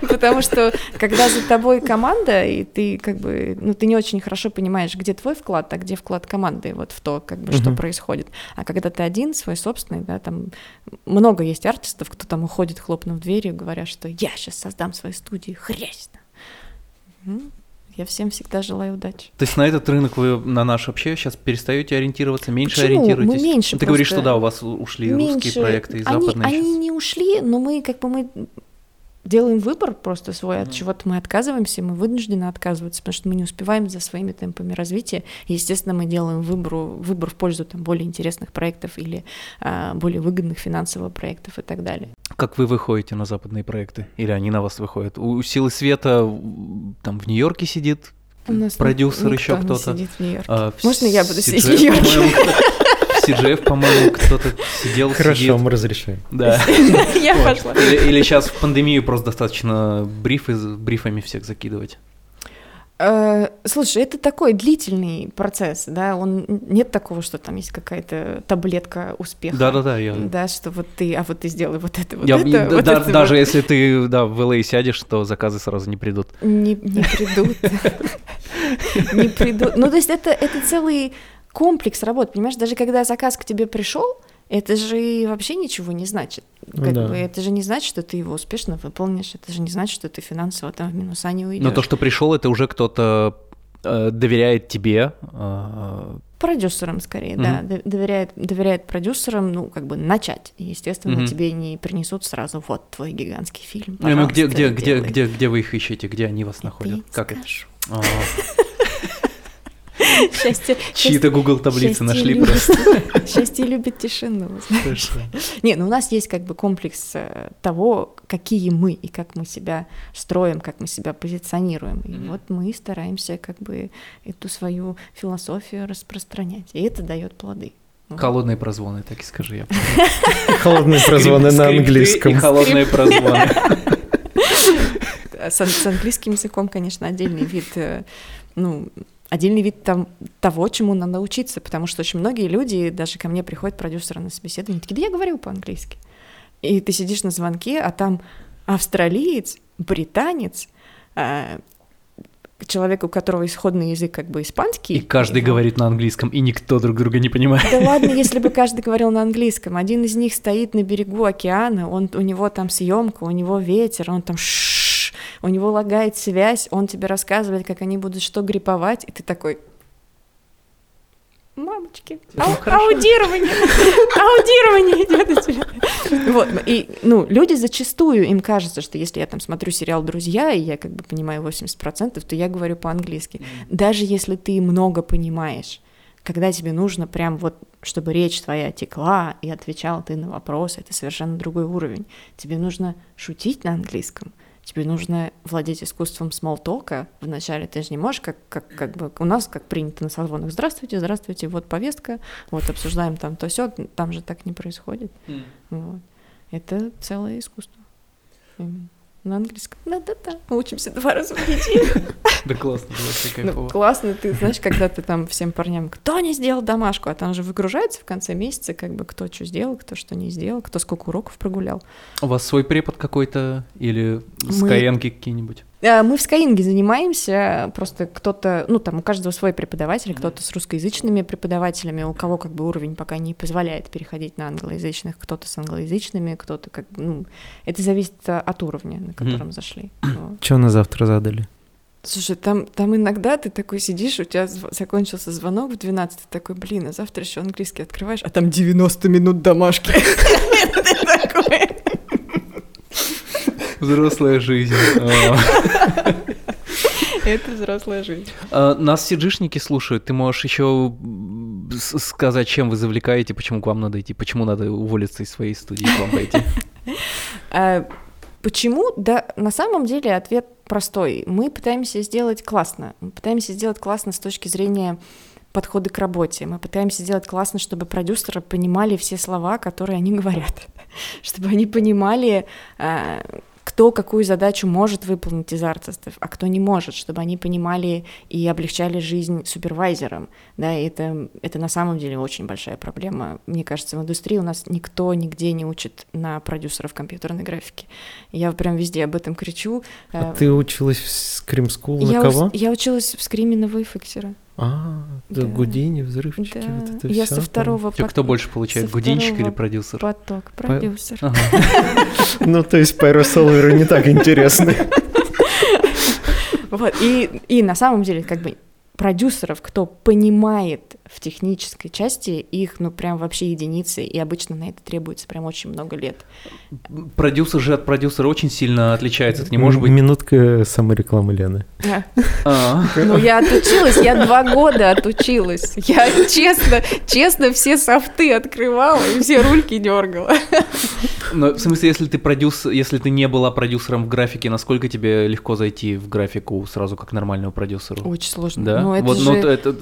Потому что, когда за тобой команда, и ты как бы... Ну, ты не очень хорошо понимаешь, где твой вклад, а где вклад команды вот в то, как бы, что происходит. А когда ты один, свой собственный, да, там много есть артистов, кто там уходит, хлопнув дверь, дверью, говоря, что я сейчас создам свою студию, хрясь. Я всем всегда желаю удачи. То есть на этот рынок вы, на наш вообще сейчас перестаете ориентироваться, меньше Почему? ориентируетесь? Мы меньше Ты говоришь, что да, у вас ушли меньше. русские проекты и западные они, Они не ушли, но мы как бы мы делаем выбор просто свой, от чего-то мы отказываемся, мы вынуждены отказываться, потому что мы не успеваем за своими темпами развития. И, естественно, мы делаем выбор, выбор в пользу там, более интересных проектов или а, более выгодных финансово проектов и так далее. Как вы выходите на западные проекты? Или они на вас выходят? У Силы Света там в Нью-Йорке сидит у нас продюсер еще кто-то. сидит в Нью-Йорке. А, Можно я буду сидеть в Нью-Йорке? CGF, по-моему, кто-то сидел, Хорошо, сидит. мы разрешаем. Да. Я пошла. Или, или сейчас в пандемию просто достаточно брифы, брифами всех закидывать. Э, Слушай, это такой длительный процесс, да, он нет такого, что там есть какая-то таблетка успеха. Да-да-да, я... Да, что вот ты, а вот ты сделай вот это, вот я- это, да- вот да- это даже вот. если ты да, в LA сядешь, то заказы сразу не придут. не, не придут. Не придут. Ну, то есть это, это целый комплекс работ, понимаешь? Даже когда заказ к тебе пришел, это же вообще ничего не значит. Как да. бы это же не значит, что ты его успешно выполнишь, это же не значит, что ты финансово там в минуса не уйдешь. Но то, что пришел, это уже кто-то э, доверяет тебе. э, Продюсерам скорее, да, Мгм. д- доверяет, доверяет продюсерам, ну, как бы начать. И, естественно, Мгм. тебе не принесут сразу вот твой гигантский фильм. ну, ну, где, где, где, делай». где, где вы их ищете, где они вас Я находят? Как это? скажу. А, Счастье, Чьи-то Google таблицы нашли просто. Счастье любит тишину. знаешь. Не, ну у нас есть как бы комплекс э, того, какие мы и как мы себя строим, как мы себя позиционируем. И вот мы стараемся как бы эту свою философию распространять. И это дает плоды. Вот. Холодные прозвоны, так и скажи. я Холодные прозвоны на английском. Холодные прозвоны. С английским языком, конечно, отдельный вид, э, ну, отдельный вид там, того, чему надо научиться, потому что очень многие люди, даже ко мне приходят продюсеры на собеседование, такие, да я говорю по-английски. И ты сидишь на звонке, а там австралиец, британец, а, человек, у которого исходный язык как бы испанский. И каждый его- говорит на английском, и никто друг друга не понимает. Да ладно, если бы каждый говорил на английском. Один из них стоит на берегу океана, он, у него там съемка, у него ветер, он там шш, у него лагает связь, он тебе рассказывает, как они будут что гриповать, и ты такой... Мамочки, ау- аудирование, аудирование идет у тебя. Вот, и, ну, люди зачастую, им кажется, что если я там смотрю сериал «Друзья», и я как бы понимаю 80%, то я говорю по-английски. Даже если ты много понимаешь, когда тебе нужно прям вот, чтобы речь твоя текла и отвечал ты на вопросы, это совершенно другой уровень. Тебе нужно шутить на английском, тебе нужно владеть искусством смолтока. Вначале ты же не можешь, как, как, как бы у нас, как принято на созвонах, здравствуйте, здравствуйте, вот повестка, вот обсуждаем там то все, там же так не происходит. Вот. Это целое искусство. Именно. На английском. Да-да-да. Мы учимся два раза в неделю. Да классно, было вообще Ну, кайфово. классно, ты знаешь, когда ты там всем парням, кто не сделал домашку, а там же выгружается в конце месяца, как бы кто что сделал, кто что не сделал, кто сколько уроков прогулял. У вас свой препод какой-то или скаенки какие-нибудь? А, Мы в Skyeng занимаемся, просто кто-то, ну там у каждого свой преподаватель, кто-то с русскоязычными преподавателями, у кого как бы уровень пока не позволяет переходить на англоязычных, кто-то с англоязычными, кто-то как бы, ну, это зависит а, от уровня, на котором зашли. Вот. Что на завтра задали? Слушай, там, там иногда ты такой сидишь, у тебя зв- закончился звонок в 12, ты такой, блин, а завтра еще английский открываешь, а там 90 минут домашки. Ты такой, Взрослая жизнь. А. Это взрослая жизнь. А, Нас сиджишники слушают. Ты можешь еще сказать, чем вы завлекаете, почему к вам надо идти, почему надо уволиться из своей студии к вам пойти. А, Почему? Да, на самом деле ответ простой. Мы пытаемся сделать классно. Мы пытаемся сделать классно с точки зрения подхода к работе. Мы пытаемся сделать классно, чтобы продюсеры понимали все слова, которые они говорят. Чтобы они понимали, а, кто какую задачу может выполнить из артистов, а кто не может, чтобы они понимали и облегчали жизнь супервайзерам. Да, и это, это на самом деле очень большая проблема. Мне кажется, в индустрии у нас никто нигде не учит на продюсеров компьютерной графики. Я прям везде об этом кричу. А Э, ты училась в Scream School на я, кого? ус- я училась в скриме на Вейфексера. А, да, Да. Гудини, взрывчики, Да. вот это я всё со второго Чё, пот- кто больше получает, гудинщик или продюсер? поток продюсер. Ну, то есть пайросолверы не так интересны. Вот, и, и на самом деле, как бы продюсеров, кто понимает в технической части, их, ну, прям вообще единицы, и обычно на это требуется прям очень много лет. Продюсер же от продюсера очень сильно отличается. Это не может быть... Минутка саморекламы Лены. А, Ну, я отучилась, я два года отучилась. Я честно, честно все софты открывала и все рульки дергала. Но в смысле, если ты продюсер, если ты не была продюсером в графике, насколько тебе легко зайти в графику сразу как нормальному продюсеру? Очень сложно. Да? Ну, это вот, же- ну, это,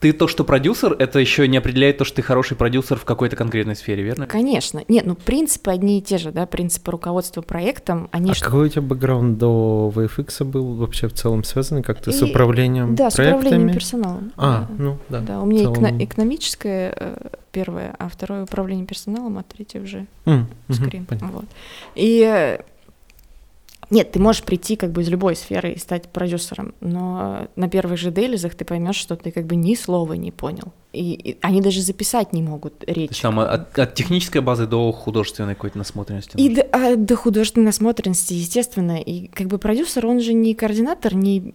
ты то, что продюсер, это еще не определяет то, что ты хороший продюсер в какой-то конкретной сфере, верно? Конечно. Нет, ну принципы одни и те же, да, принципы руководства проектом, они А ж- какой у тебя бэкграунд до VFX был вообще в целом связанный как-то с И- управлением Да, с проектами? управлением персоналом. А, да. ну да. Да, у меня целом. экономическое э, первое, а второе управление персоналом, а третье уже мгм, скрин. понятно. Вот. И э, нет, ты можешь прийти как бы из любой сферы и стать продюсером, но на первых же делизах ты поймешь, что ты как бы ни слова не понял. И, и они даже записать не могут То речь. есть там от, от технической базы до художественной какой-то насмотренности. И до, а, до художественной насмотренности, естественно. И как бы продюсер, он же не координатор, не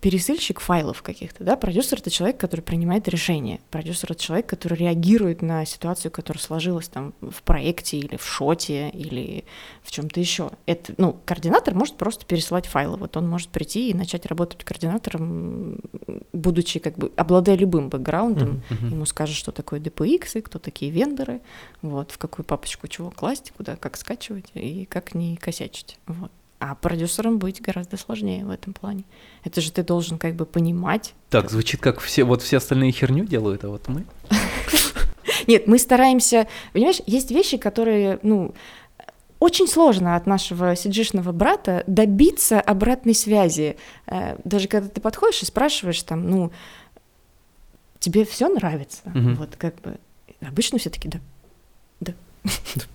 пересыльщик файлов каких-то, да? Продюсер — это человек, который принимает решения. Продюсер — это человек, который реагирует на ситуацию, которая сложилась там в проекте или в шоте, или в чем то еще. Это, ну, координатор может просто пересылать файлы. Вот он может прийти и начать работать координатором, будучи как бы, обладая любым бэкграундом, Мгм. Мгм. Ему скажут, что такое DPX, кто такие вендоры, вот, в какую папочку чего класть, куда, как скачивать и как не косячить. Вот. А продюсером быть гораздо сложнее в этом плане. Это же ты должен как бы понимать. Так, звучит как все, вот все остальные херню делают, а вот мы. Нет, мы стараемся, понимаешь, есть вещи, которые, ну, очень сложно от нашего сиджишного брата добиться обратной связи. Э, Даже когда ты подходишь и спрашиваешь там, ну, тебе все нравится? Мгм. Вот как бы обычно все таки да,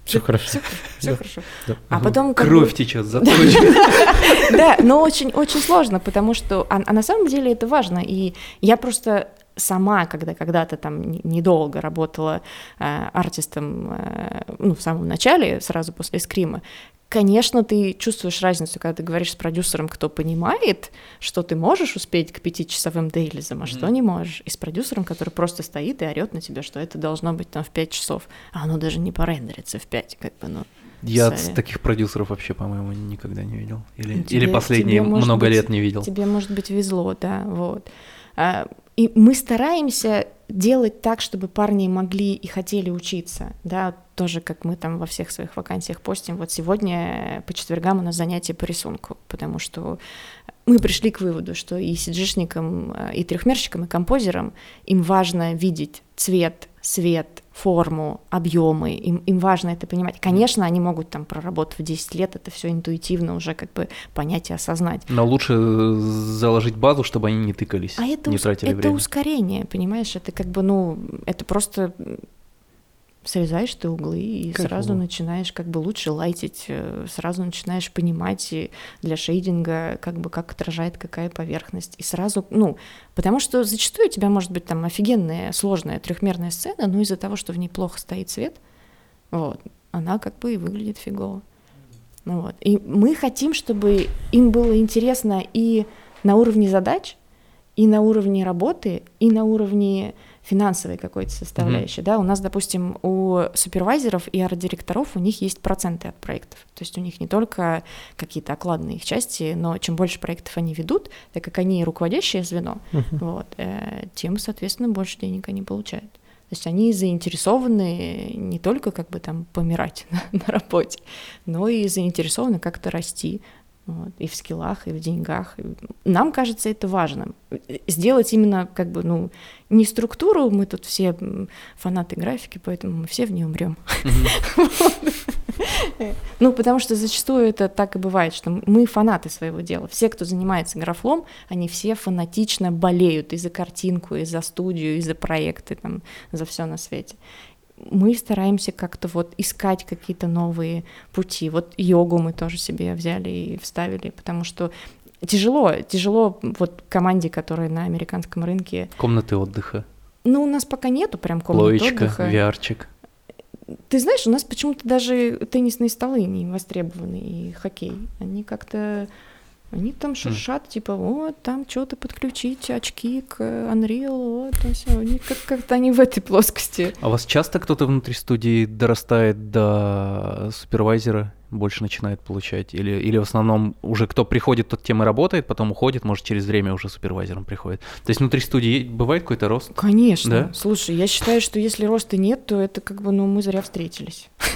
Все хорошо. все Да. хорошо. Да. А потом Кровь течет за. Да, но очень очень сложно, потому что а, а на самом деле это важно. И я просто сама, когда когда-то там не- недолго работала э, артистом, э, ну в самом начале, сразу после скрима. Конечно, ты чувствуешь разницу, когда ты говоришь с продюсером, кто понимает, что ты можешь успеть к пятичасовым дейлизам, а что Мгм. не можешь. И с продюсером, который просто стоит и орет на тебя, что это должно быть там в 5 часов, а оно даже не порендерится в 5, как бы, ну. Я Сори. таких продюсеров вообще, по-моему, никогда не видел. Или, Тебе- или последние тебе, много быть, лет не видел. Тебе, может быть, везло, да, вот. А, И мы стараемся делать так, чтобы парни могли и хотели учиться, да, тоже как мы там во всех своих вакансиях постим. Вот сегодня по четвергам у нас занятия по рисунку, потому что мы пришли к выводу, что и сиджишникам, э, и трехмерщикам, и композерам им важно видеть цвет, свет, форму, объемы, им, им важно это понимать. Конечно, они могут там проработав 10 лет, это все интуитивно уже как бы понять и осознать. Но лучше э, заложить базу, чтобы они не тыкались, А это, не ус- тратили это время. ускорение, понимаешь? Это как бы, ну, это просто срезаешь ты углы и Кайфово. сразу начинаешь как бы лучше лайтить, э, сразу начинаешь понимать и для шейдинга как бы как отражает какая поверхность. И сразу, ну, потому что зачастую у тебя может быть там офигенная, сложная трехмерная сцена, но из-за того, что в ней плохо стоит свет, вот, она как бы и выглядит фигово. Ну вот. И мы хотим, чтобы им было интересно и на уровне задач, и на уровне работы, и на уровне финансовой какой-то составляющей. Да? У нас, допустим, у супервайзеров и арт-директоров у них есть проценты от проектов. То есть у них не только какие-то окладные их части, но чем больше проектов они ведут, так как они руководящее звено, Мгм. вот, э, тем, соответственно, больше денег они получают. То есть они заинтересованы не только как бы там помирать на, на работе, но и заинтересованы как-то расти вот, и в скиллах, и в деньгах. И Нам кажется это важным. Сделать именно как бы, ну, не структуру, мы тут все фанаты графики, поэтому мы все в ней умрем. Ну, потому что зачастую это так и бывает, что мы фанаты своего дела. Все, кто занимается графлом, они все фанатично болеют и за картинку, и за студию, и за проекты, там, за все на свете. Мы стараемся как-то вот искать какие-то новые пути. Вот йогу мы тоже себе взяли и вставили, потому что тяжело, тяжело вот команде, которая на американском рынке. Комнаты отдыха, Ну, у нас пока нету прям комнат плоечка, отдыха. виарчик. Ты знаешь, у нас почему-то даже теннисные столы не востребованы и хоккей. Они как-то они там шуршат, типа, вот, там что-то подключить, очки к Unreal, вот, и все. Они как- как-то они в этой плоскости. А у вас часто кто-то внутри студии дорастает до супервайзера, больше начинает получать? Или, или в основном уже кто приходит, тот тем и работает, потом уходит, может, через время уже супервайзером приходит? То есть внутри студии бывает какой-то рост? Конечно. Да? Слушай, я считаю, что если роста нет, то это как бы, ну, мы зря встретились.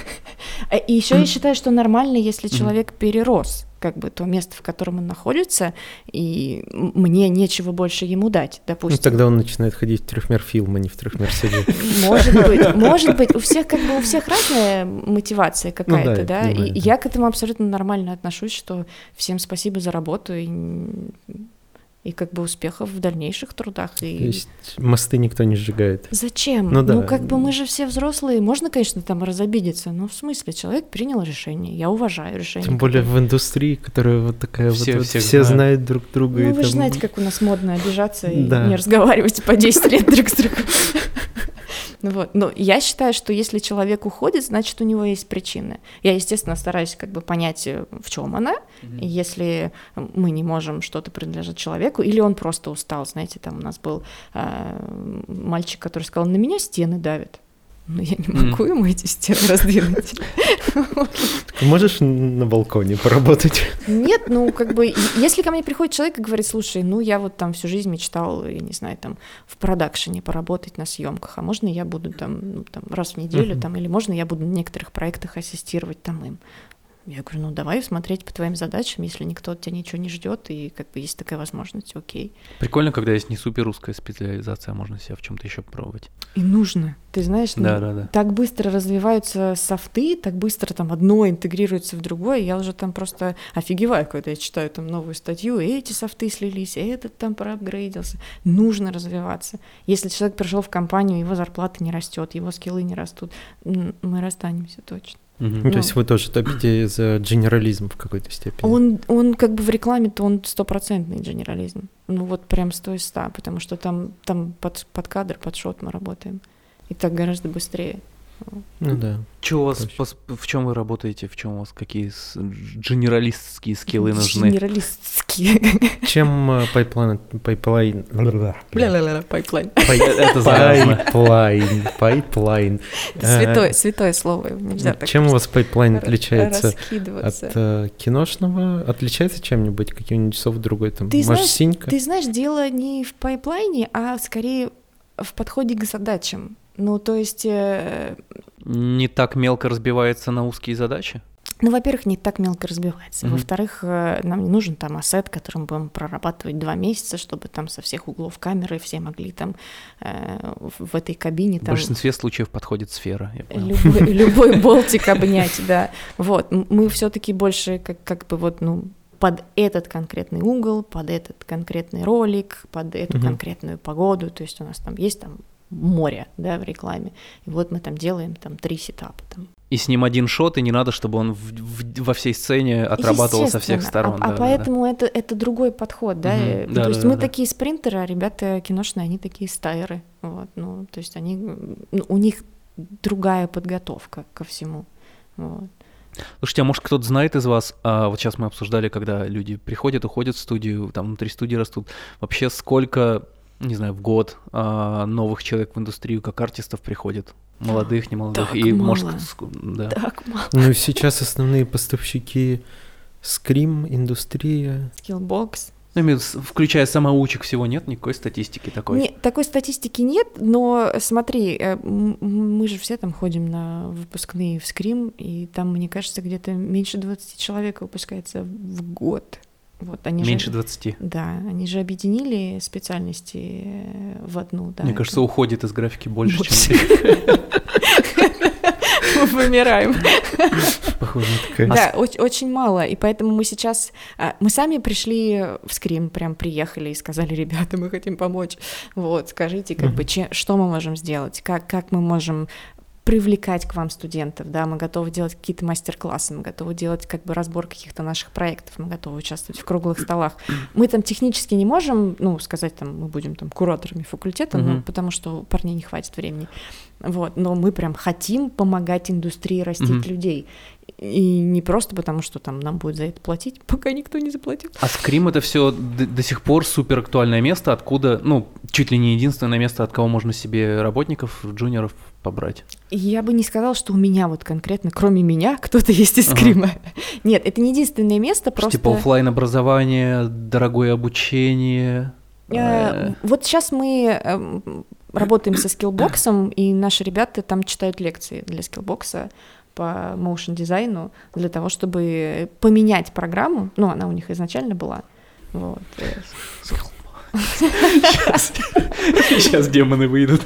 А, И еще я считаю, что нормально, если человек перерос. Как бы то место, в котором он находится, и мне нечего больше ему дать, допустим. Ну, тогда он начинает ходить в трехмер фильм, а не в трехмер CD. Может быть, может быть, у всех как бы у всех разная мотивация какая-то, Ну да, да, и я к этому абсолютно нормально отношусь, что всем спасибо за работу и, и как бы успехов в дальнейших трудах. То И... есть мосты никто не сжигает. Зачем? Ну да. как бы мы же все взрослые, можно, конечно, там разобидеться, но в смысле, человек принял решение, я уважаю решение. Тем более в индустрии, которая вот такая Все вот, вот всех все знают. знают друг друга. Ну, и вы же там- знаете, как у нас модно обижаться и Да. не разговаривать по 10 лет друг с другом. Ну Вот. Но я считаю, что если человек уходит, значит, у него есть причины. Я, естественно, стараюсь как бы понять, э, в чем она. И если мы не можем что-то принадлежать человеку, или он просто устал. Знаете, там у нас был э, мальчик, который сказал, на меня стены давят. Но я не могу ему эти стены раздвинуть. Можешь на балконе поработать? Нет, ну как бы, если ко мне приходит человек и говорит, слушай, ну я вот там всю жизнь мечтал, я не знаю, там в продакшене поработать на съемках, а можно я буду там, ну, там раз в неделю, там, или можно я буду на некоторых проектах ассистировать там им. Я говорю, ну давай смотреть по твоим задачам, если никто от тебя ничего не ждет, и как бы есть такая возможность, окей. Прикольно, когда есть не супер русская специализация, можно себя в чем-то еще попробовать. И нужно, ты знаешь, ну, Да, да, да. так быстро развиваются софты, так быстро там одно интегрируется в другое, я уже там просто офигеваю, когда я читаю там новую статью, эти софты слились, этот там проапгрейдился. Нужно развиваться. Если человек пришел в компанию, его зарплата не растет, его скиллы не растут, мы расстанемся точно. Мгм. Ну, то Ну. есть вы тоже топите за генерализм в какой-то степени. Он, он как бы в рекламе-то он стопроцентный генерализм. Ну вот прям сто из ста, потому что там, там под, под кадр, под шот мы работаем. И так гораздо быстрее. Ну да. Чё у вас, пос- в чем вы работаете, в чем у вас какие с- генералистские скиллы нужны? Генералистские. Чем э, пайплайн... Пайплайн... Бля-ля-ля, пайплайн. Пай- Это заразно. Пайплайн. Пайплайн. Это Э, святое, святое слово, нельзя так Чем у вас пайплайн отличается от э, киношного? Отличается чем-нибудь? Каким-нибудь софт другой? Там, Ты может, знаешь, синька? Ты знаешь, дело не в пайплайне, а скорее в подходе к задачам. Ну, то есть, э, Не так мелко разбивается на узкие задачи? ну, во-первых, не так мелко разбивается. Мгм. Во-вторых, э, нам не нужен там ассет, который мы будем прорабатывать два месяца, чтобы там со всех углов камеры все могли там э, в в этой кабине В там большинстве случаев подходит сфера. любой, любой болтик обнять, да. Вот, мы все-таки больше как, как бы вот, ну, под этот конкретный угол, под этот конкретный ролик, под эту Мгм. конкретную погоду. То есть у нас там есть там море, да, в рекламе. И вот мы там делаем там три сетапа. Там. И с ним один шот, и не надо, чтобы он в- в- во всей сцене отрабатывал со всех сторон. А, да, а да, да. поэтому Это, это другой подход, да. Э, Да, то есть да, мы да, да. такие спринтеры, а ребята киношные, они такие стайеры. Вот, ну, то есть они, ну, у них другая подготовка ко всему. Вот. Слушайте, а может кто-то знает из вас, а, вот сейчас мы обсуждали, когда люди приходят, уходят в студию, там внутри студии растут, вообще сколько, не знаю, в год а, новых человек в индустрию как артистов приходит? Молодых, немолодых, Так и может, мало. ск- да. Так мало. Ну, сейчас основные поставщики Скрим, индустрия. Skillbox. Ну, включая самоучек, всего нет никакой статистики такой. Не, такой статистики нет, но смотри, э, мы же все там ходим на выпускные в Скрим, и там, мне кажется, где-то меньше 20 человек выпускается в год. Вот, они же- Меньше 20. Да, они же объединили специальности э, в одну, да. Мне это- кажется, уходит из графики больше, Больше. чем... мы вымираем. Похоже, такая. Да, оч- очень мало, и поэтому мы сейчас, а, мы сами пришли в Скрим, прям приехали и сказали, ребята, мы хотим помочь, вот, скажите, как бы, че- что мы можем сделать, как, как мы можем привлекать к вам студентов, да, мы готовы делать какие-то мастер-классы, мы готовы делать как бы разбор каких-то наших проектов, мы готовы участвовать в круглых столах. Мы там технически не можем, ну, сказать там, мы будем там кураторами факультета, ну, Мгм. потому что парней не хватит времени, вот, но мы прям хотим помогать индустрии растить Мгм. людей. И не просто потому, что там нам будет за это платить, пока никто не заплатил. А скрим это все до, до сих пор супер актуальное место, откуда, ну, чуть ли не единственное место, от кого можно себе работников, джуниоров побрать. Я бы не сказала, что у меня вот конкретно, кроме меня, кто-то есть из Ага. скрима. Нет, это не единственное место, просто... Типа оффлайн образование, дорогое обучение. Э, э, Вот сейчас мы эм, работаем со Skillbox ом, и наши ребята там читают лекции для Skillbox а по motion дизайну для того, чтобы поменять программу. Ну, она у них изначально была. Вот. Сейчас, сейчас демоны выйдут.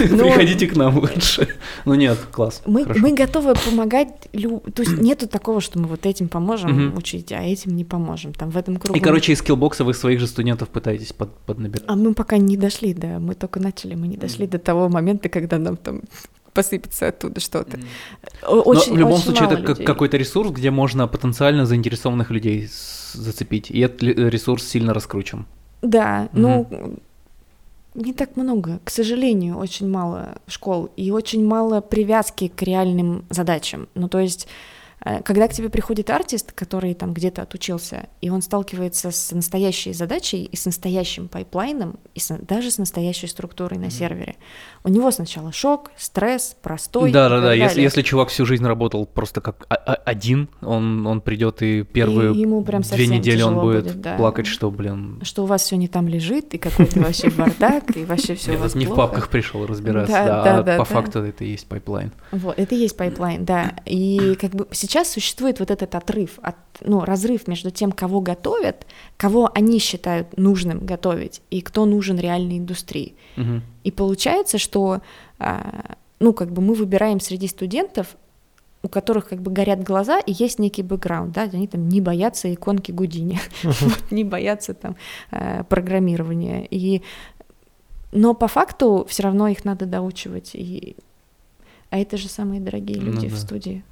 Ну, Приходите к нам лучше. Ну нет, класс. Мы, мы готовы помогать. Лю... То есть нету такого, что мы вот этим поможем угу. учить, а этим не поможем. Там в этом кругу. И, короче, из скиллбокса вы своих же студентов пытаетесь под, поднабирать. А мы пока не дошли, да. Мы только начали, мы не дошли до того момента, когда нам там посыпется оттуда что-то. Очень, Но в любом очень случае это людей. какой-то ресурс, где можно потенциально заинтересованных людей зацепить, и этот ресурс сильно раскручен. Да, угу. ну не так много, к сожалению, очень мало школ и очень мало привязки к реальным задачам. Ну то есть Э, когда к тебе приходит артист, который там где-то отучился, и он сталкивается с настоящей задачей и с настоящим пайплайном, и с, даже с настоящей структурой на сервере, у него сначала шок, стресс, простой. Да, да, да. Если, если чувак всю жизнь работал просто как один, он, он придет и первые и ему прям две недели он будет, будет да. плакать, что, блин. Что у вас все не там лежит, и какой-то вообще бардак, и вообще все у вас не в папках пришел разбираться, да, а по факту это и есть пайплайн. Вот, это и есть пайплайн, да. И как бы сейчас существует вот этот отрыв, от, ну, разрыв между тем, кого готовят, кого они считают нужным готовить, и кто нужен реальной индустрии. Угу. И получается, что, а, ну, как бы мы выбираем среди студентов, у которых как бы горят глаза и есть некий бэкграунд, да, они там не боятся иконки Гудини, не боятся там э, программирования, и но по факту все равно их надо доучивать, и а это же самые дорогие ну люди в студии.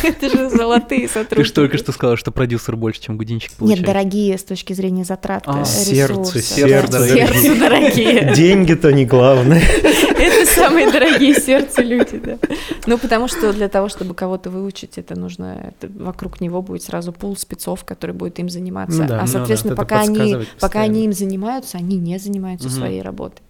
Это же золотые сотрудники. Ты же только что сказала, что продюсер больше, чем Гудинчик получает. Нет, дорогие с точки зрения затрат а, Сердце, сердце. Сердце дорогие. Деньги-то не главное. Это самые дорогие сердце люди, да. Ну, потому что для того, чтобы кого-то выучить, это нужно, это, вокруг него будет сразу пул спецов, который будет им заниматься. Ну, да, а, соответственно, ну, да, пока, они, пока они им занимаются, они не занимаются угу. своей работой.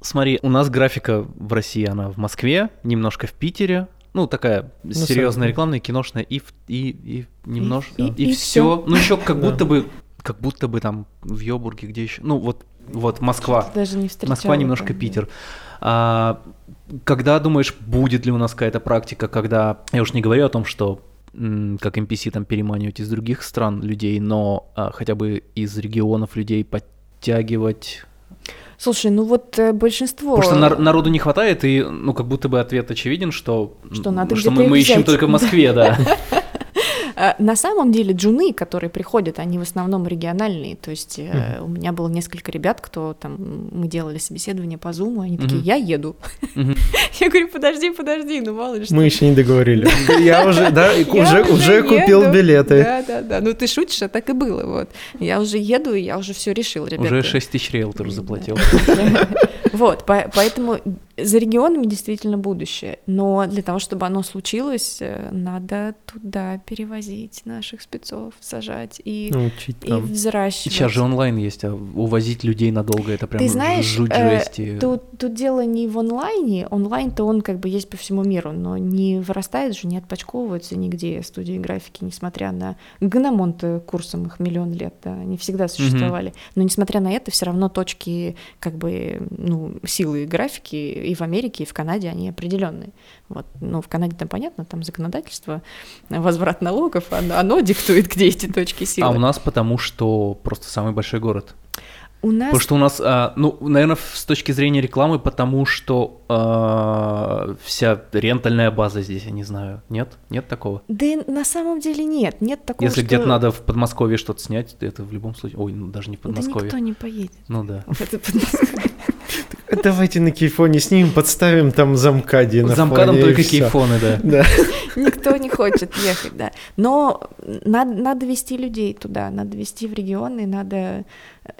Смотри, у нас графика в России, она в Москве, немножко в Питере, ну, такая ну, серьезная рекламная, киношная, и, и, и немножко, и, и, и, и все. Ну, еще как будто бы, как будто бы там в Йобурге, где еще, ну, вот, вот Москва. Даже не Москва, немножко Питер. А, когда думаешь, будет ли у нас какая-то практика, когда, я уж не говорю о том, что как NPC там переманивать из других стран людей, но а, хотя бы из регионов людей подтягивать Слушай, ну вот э, большинство... Потому что нар- народу не хватает, и ну как будто бы ответ очевиден, что, что, надо что мы, мы ищем только в Москве, да. А, на самом деле джуны, которые приходят, они в основном региональные. То есть mm-hmm. у меня было несколько ребят, кто там, мы делали собеседование по Zoom, они такие, я еду. Я говорю, подожди, подожди, ну мало ли что. Мы еще не договорили. Я уже, да, уже, уже купил билеты. Да, да, да. Ну ты шутишь, а так и было. Вот. Я уже еду, и я уже все решил, ребята. Уже 6 тысяч риэлтору заплатил. Вот, поэтому за регионами действительно будущее, но для того, чтобы оно случилось, э, надо туда перевозить наших спецов, сажать и, Научить и взращивать. Сейчас же онлайн есть, а увозить людей надолго это прям Ты знаешь, жуть э, жести. Тут, тут дело не в онлайне, онлайн-то он как бы есть по всему миру, но не вырастает же, не отпочковывается нигде студии графики, несмотря на Гономонт курсом их миллион лет, да, они всегда существовали, mm-hmm. но несмотря на это, все равно точки как бы ну силы графики и в Америке, и в Канаде они определенные. Вот. Ну, в Канаде там понятно, там законодательство, возврат налогов, оно, оно диктует, где эти точки силы. А у нас потому, что просто самый большой город. У нас... Потому что у нас, а, ну, наверное, с точки зрения рекламы, потому что а, вся рентальная база здесь, я не знаю, нет? Нет такого? Да на самом деле нет, нет такого, Если что... где-то надо в Подмосковье что-то снять, это в любом случае... Ой, ну даже не в Подмосковье. Да никто не поедет. Ну да. Давайте на кейфоне снимем, подставим там замкади на Замкадом фоне, только кейфоны, да. да. Никто не хочет ехать, да. Но надо, надо вести людей туда, надо вести в регионы, надо...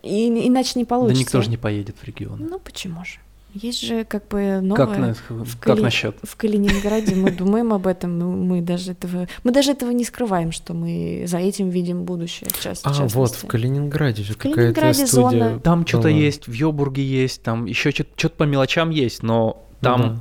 И, иначе не получится. Да никто же не поедет в регионы. Ну почему же? Есть же как бы новое. Как, на, в как Кали... насчет? В Калининграде мы думаем об этом, мы, мы даже этого, мы даже этого не скрываем, что мы за этим видим будущее. В част, а частности. вот в Калининграде же какая-то студия. Зона... Там что-то есть, в Йобурге есть, там еще что-то по мелочам есть, но там. Ну, да.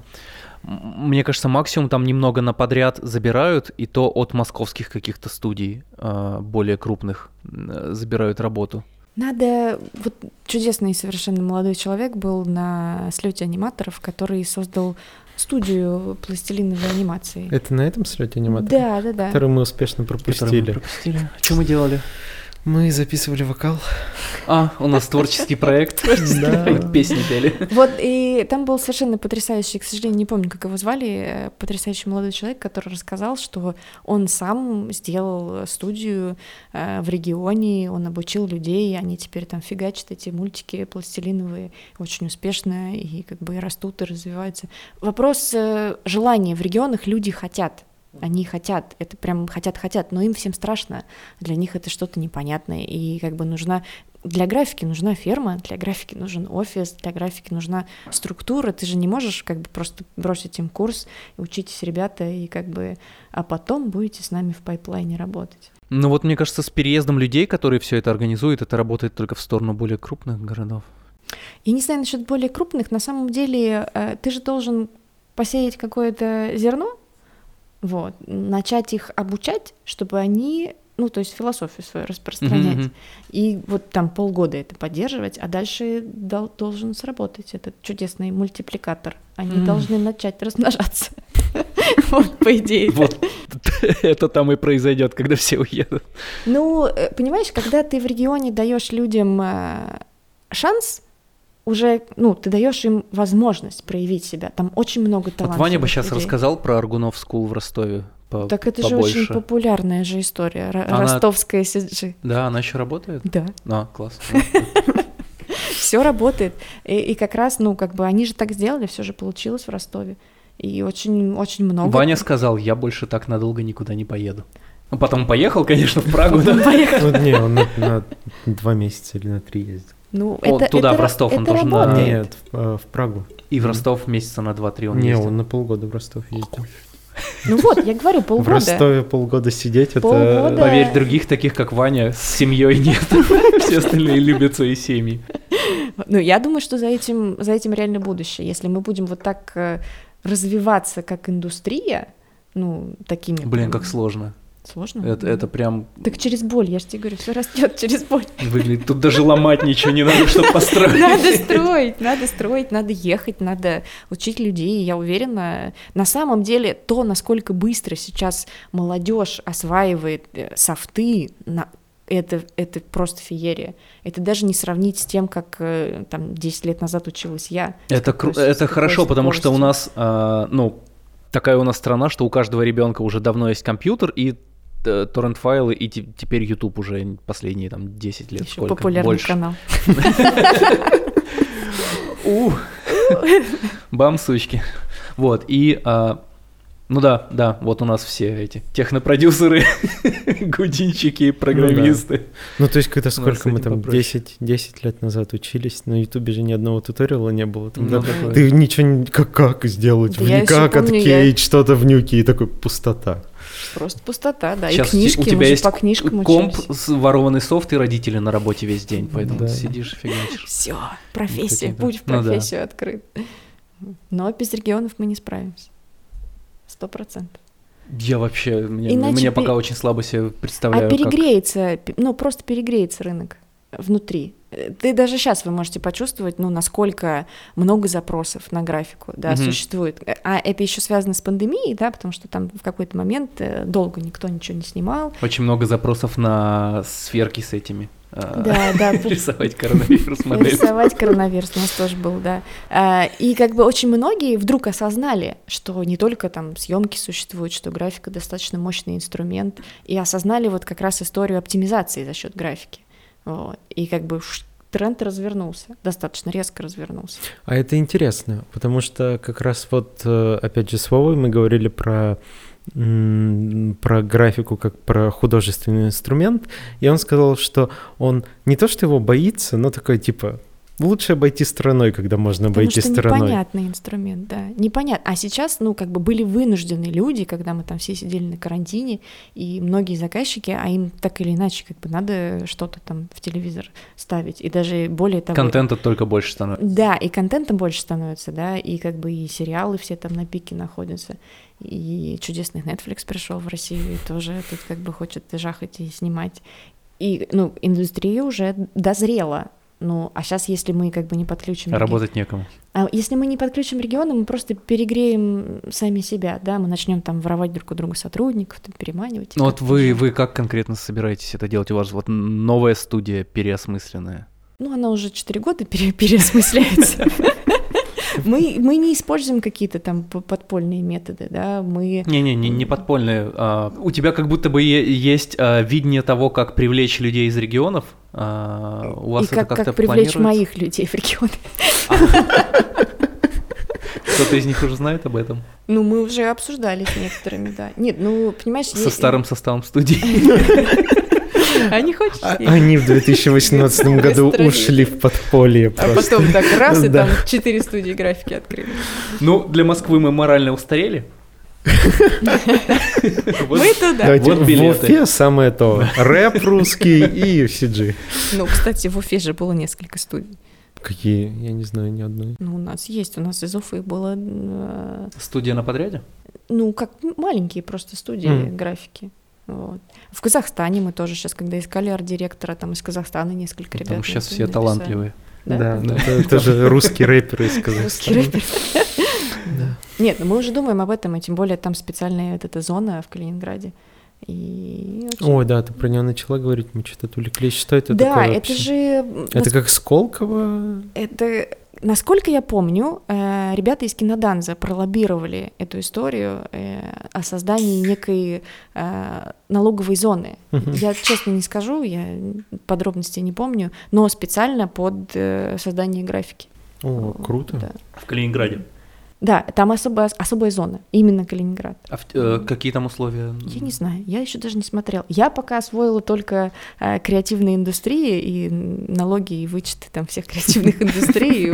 Мне кажется, максимум там немного на подряд забирают, и то от московских каких-то студий э, более крупных забирают работу. Надо... Вот чудесный совершенно молодой человек был на слете аниматоров, который создал студию пластилиновой анимации. Это на этом слете аниматора? Да, да, да. Который мы успешно Который пропустили. мы пропустили. Что мы делали? Мы записывали вокал. А, у нас творческий проект. Да. Песни пели. Вот, и там был совершенно потрясающий, к сожалению, не помню, как его звали, э, потрясающий молодой человек, который рассказал, что он сам сделал студию э, в регионе, он обучил людей, они теперь там фигачат эти мультики пластилиновые очень успешно и как бы растут, и развиваются. Вопрос э, желания. В регионах люди хотят. Они хотят, это прям хотят-хотят, но им всем страшно. Для них это что-то непонятное. И как бы нужна для графики нужна ферма, для графики нужен офис, для графики нужна структура. Ты же не можешь как бы просто бросить им курс, учитесь, ребята, и как бы, а потом будете с нами в пайплайне работать. Ну вот мне кажется, с переездом людей, которые все это организуют, это работает только в сторону более крупных городов. И не знаю насчет более крупных, на самом деле э, ты же должен посеять какое-то зерно, вот, начать их обучать, чтобы они, ну, то есть философию свою распространять. Мгм. И вот там полгода это поддерживать, а дальше дол- должен сработать этот чудесный мультипликатор. Они М. должны начать размножаться. Вот, по идее. Вот это там и произойдет, когда все уедут. Ну, э, понимаешь, когда ты в регионе даешь людям э, шанс, уже, ну, ты даешь им возможность проявить себя. Там очень много Вот талантов. Ваня бы сейчас рассказал про Аргунов School в Ростове. по- Так это же побольше. очень популярная же история. Ро- Она- Ростовская SSG. Да, она еще работает? Да, А, класс. все работает. И, и как раз, ну, как бы они же так сделали, все же получилось в Ростове. И очень, очень много. Ваня сказал, я больше так надолго никуда не поеду. Ну, потом поехал, конечно, в Прагу, да? Поехал. Ну, не, он на, на два месяца или на три ездил. Ну, О, это, туда, это в Ростов, ра- он это тоже на- работает. Нет, в, э, в Прагу. И в Ростов месяца на 2-3 он не, ездил. он на полгода в Ростов ездил. Ну вот, я говорю, В полгода. Ростове полгода сидеть, это... Полгода. Поверь, других таких, как Ваня, с семьей нет. Все остальные любят свои семьи. Ну, я думаю, что за этим, за этим реально будущее. Если мы будем вот так э, развиваться как индустрия, ну, такими... Блин, как сложно. Сложно? Это, это прям Так через боль, я же тебе говорю, все растет через боль. выглядит. Тут даже ломать ничего не надо, чтобы построить. Надо строить, надо строить, надо ехать, надо учить людей. Я уверена, на самом деле то, насколько быстро сейчас молодежь осваивает э, софты, на- это, это просто феерия. Это даже не сравнить с тем, как э, там 10 лет назад училась я. Это, кру- это хорошо, потому что у нас, а, ну, такая у нас страна, что у каждого ребенка уже давно есть компьютер и э, торрент-файлы, и те- теперь YouTube уже последние там 10 лет. Ещё сколько? популярный Больше. канал. У. Бам, сучки. Вот, и... а, ну да, да, вот у нас все эти технопродюсеры, гудинчики, программисты. Ну, то есть, когда сколько мы там, попроще. 10, 10 лет назад учились, на Ютубе же ни одного туториала не было. Там, Ну, да, ты ничего не... Как, как сделать? Да в я никак помню, я- откеять что-то в нюке, и такой пустота. Просто пустота, да. Сейчас и книжки, у мы тебя же есть по книжкам комп учились. с ворованный софт и родители на работе весь день, поэтому Да. ты сидишь и фигачишь. Все, профессия, Такие, да. путь в Ну да. профессию открыт. Но без регионов мы не справимся. Сто процентов. Я вообще, мне, Иначе мне пе- пока очень слабо себе представляю, А как... перегреется, пе- ну просто перегреется рынок внутри. Э, Ты даже сейчас вы можете почувствовать, ну, насколько много запросов на графику, да, Мгм. существует. Э, А это еще связано с пандемией, да, потому что там в какой-то момент э, долго никто ничего не снимал. Очень много запросов на сферки с этими. Да, да, Рисовать коронавирус модель. Рисовать коронавирус у нас тоже был, да. А, И как бы очень многие вдруг осознали, что не только там съемки существуют, что графика достаточно мощный инструмент, и осознали вот как раз историю оптимизации за счет графики. Вот. И как бы тренд развернулся, достаточно резко развернулся. А это интересно, потому что как раз вот, э, опять же, с Вовой мы говорили про, про графику как про художественный инструмент, и он сказал, что он не то, что его боится, но такой типа, лучше обойти стороной, когда можно Потому обойти что стороной. непонятный инструмент, да, непонятно. А сейчас, ну, как бы были вынуждены люди, когда мы там все сидели на карантине, и многие заказчики, а им так или иначе, как бы надо что-то там в телевизор ставить, и даже более того... Контента только больше становится. Да, и контента больше становится, да, и как бы и сериалы все там на пике находятся, и чудесный Netflix пришел в Россию и тоже тут как бы хочет жахать и снимать. И, ну, индустрия уже дозрела Ну, а сейчас, если мы как бы не подключим... реги- Работать некому. А если мы не подключим регионы, мы просто перегреем сами себя, да, мы начнем там воровать друг у друга сотрудников, там, переманивать. Ну вот вы, вы как конкретно собираетесь это делать? У вас вот новая студия переосмысленная. Ну, она уже 4 года пере- переосмысляется. Мы, мы не используем какие-то там подпольные методы, да, мы... Не-не, не, не подпольная. а, у тебя как будто бы есть а, видение того, как привлечь людей из регионов. А, у вас и это как, как-то как привлечь моих людей в регионы. Кто-то из них уже знает об этом? Ну, мы уже обсуждали с некоторыми, да. Нет, ну, понимаешь... Со старым составом студии. А не хочешь? А-? Они в 2018 году ушли в подполье А потом так раз, и Да. там четыре студии графики открыли. Ну, для Москвы мы морально устарели. Мы туда. В. Уфе самое то. Рэп русский и CG. Ну, кстати, в Уфе же было несколько студий. Какие? Я не знаю ни одной. Ну, у нас есть, у нас из Уфы было, э, Студия на подряде? ну, как маленькие просто студии графики. Вот. В Казахстане мы тоже сейчас, когда искали арт-директора, там из Казахстана несколько ребят. Там сейчас написали. все талантливые. Да? Да, Да. это тоже русские рэперы из Русский Казахстана. рэпер. Да. Нет, ну мы уже думаем об этом, и тем более там специальная вот эта зона в Калининграде. И очень- Ой, да, ты про нее начала говорить, мы что-то отвлеклись. Что это да, такое это вообще? же... Это как Сколково? Это, насколько я помню, э, ребята из Киноданза пролоббировали эту историю э, о создании некой э, налоговой зоны. Я честно не скажу, я подробностей не помню, но специально под э, создание графики. О, круто. Да. В Калининграде. Да, там особая, особая зона, именно Калининград. А в- э, какие там условия? Я не знаю, я еще даже не смотрел. Я пока освоила только э, креативные индустрии и налоги и вычеты там всех креативных индустрий.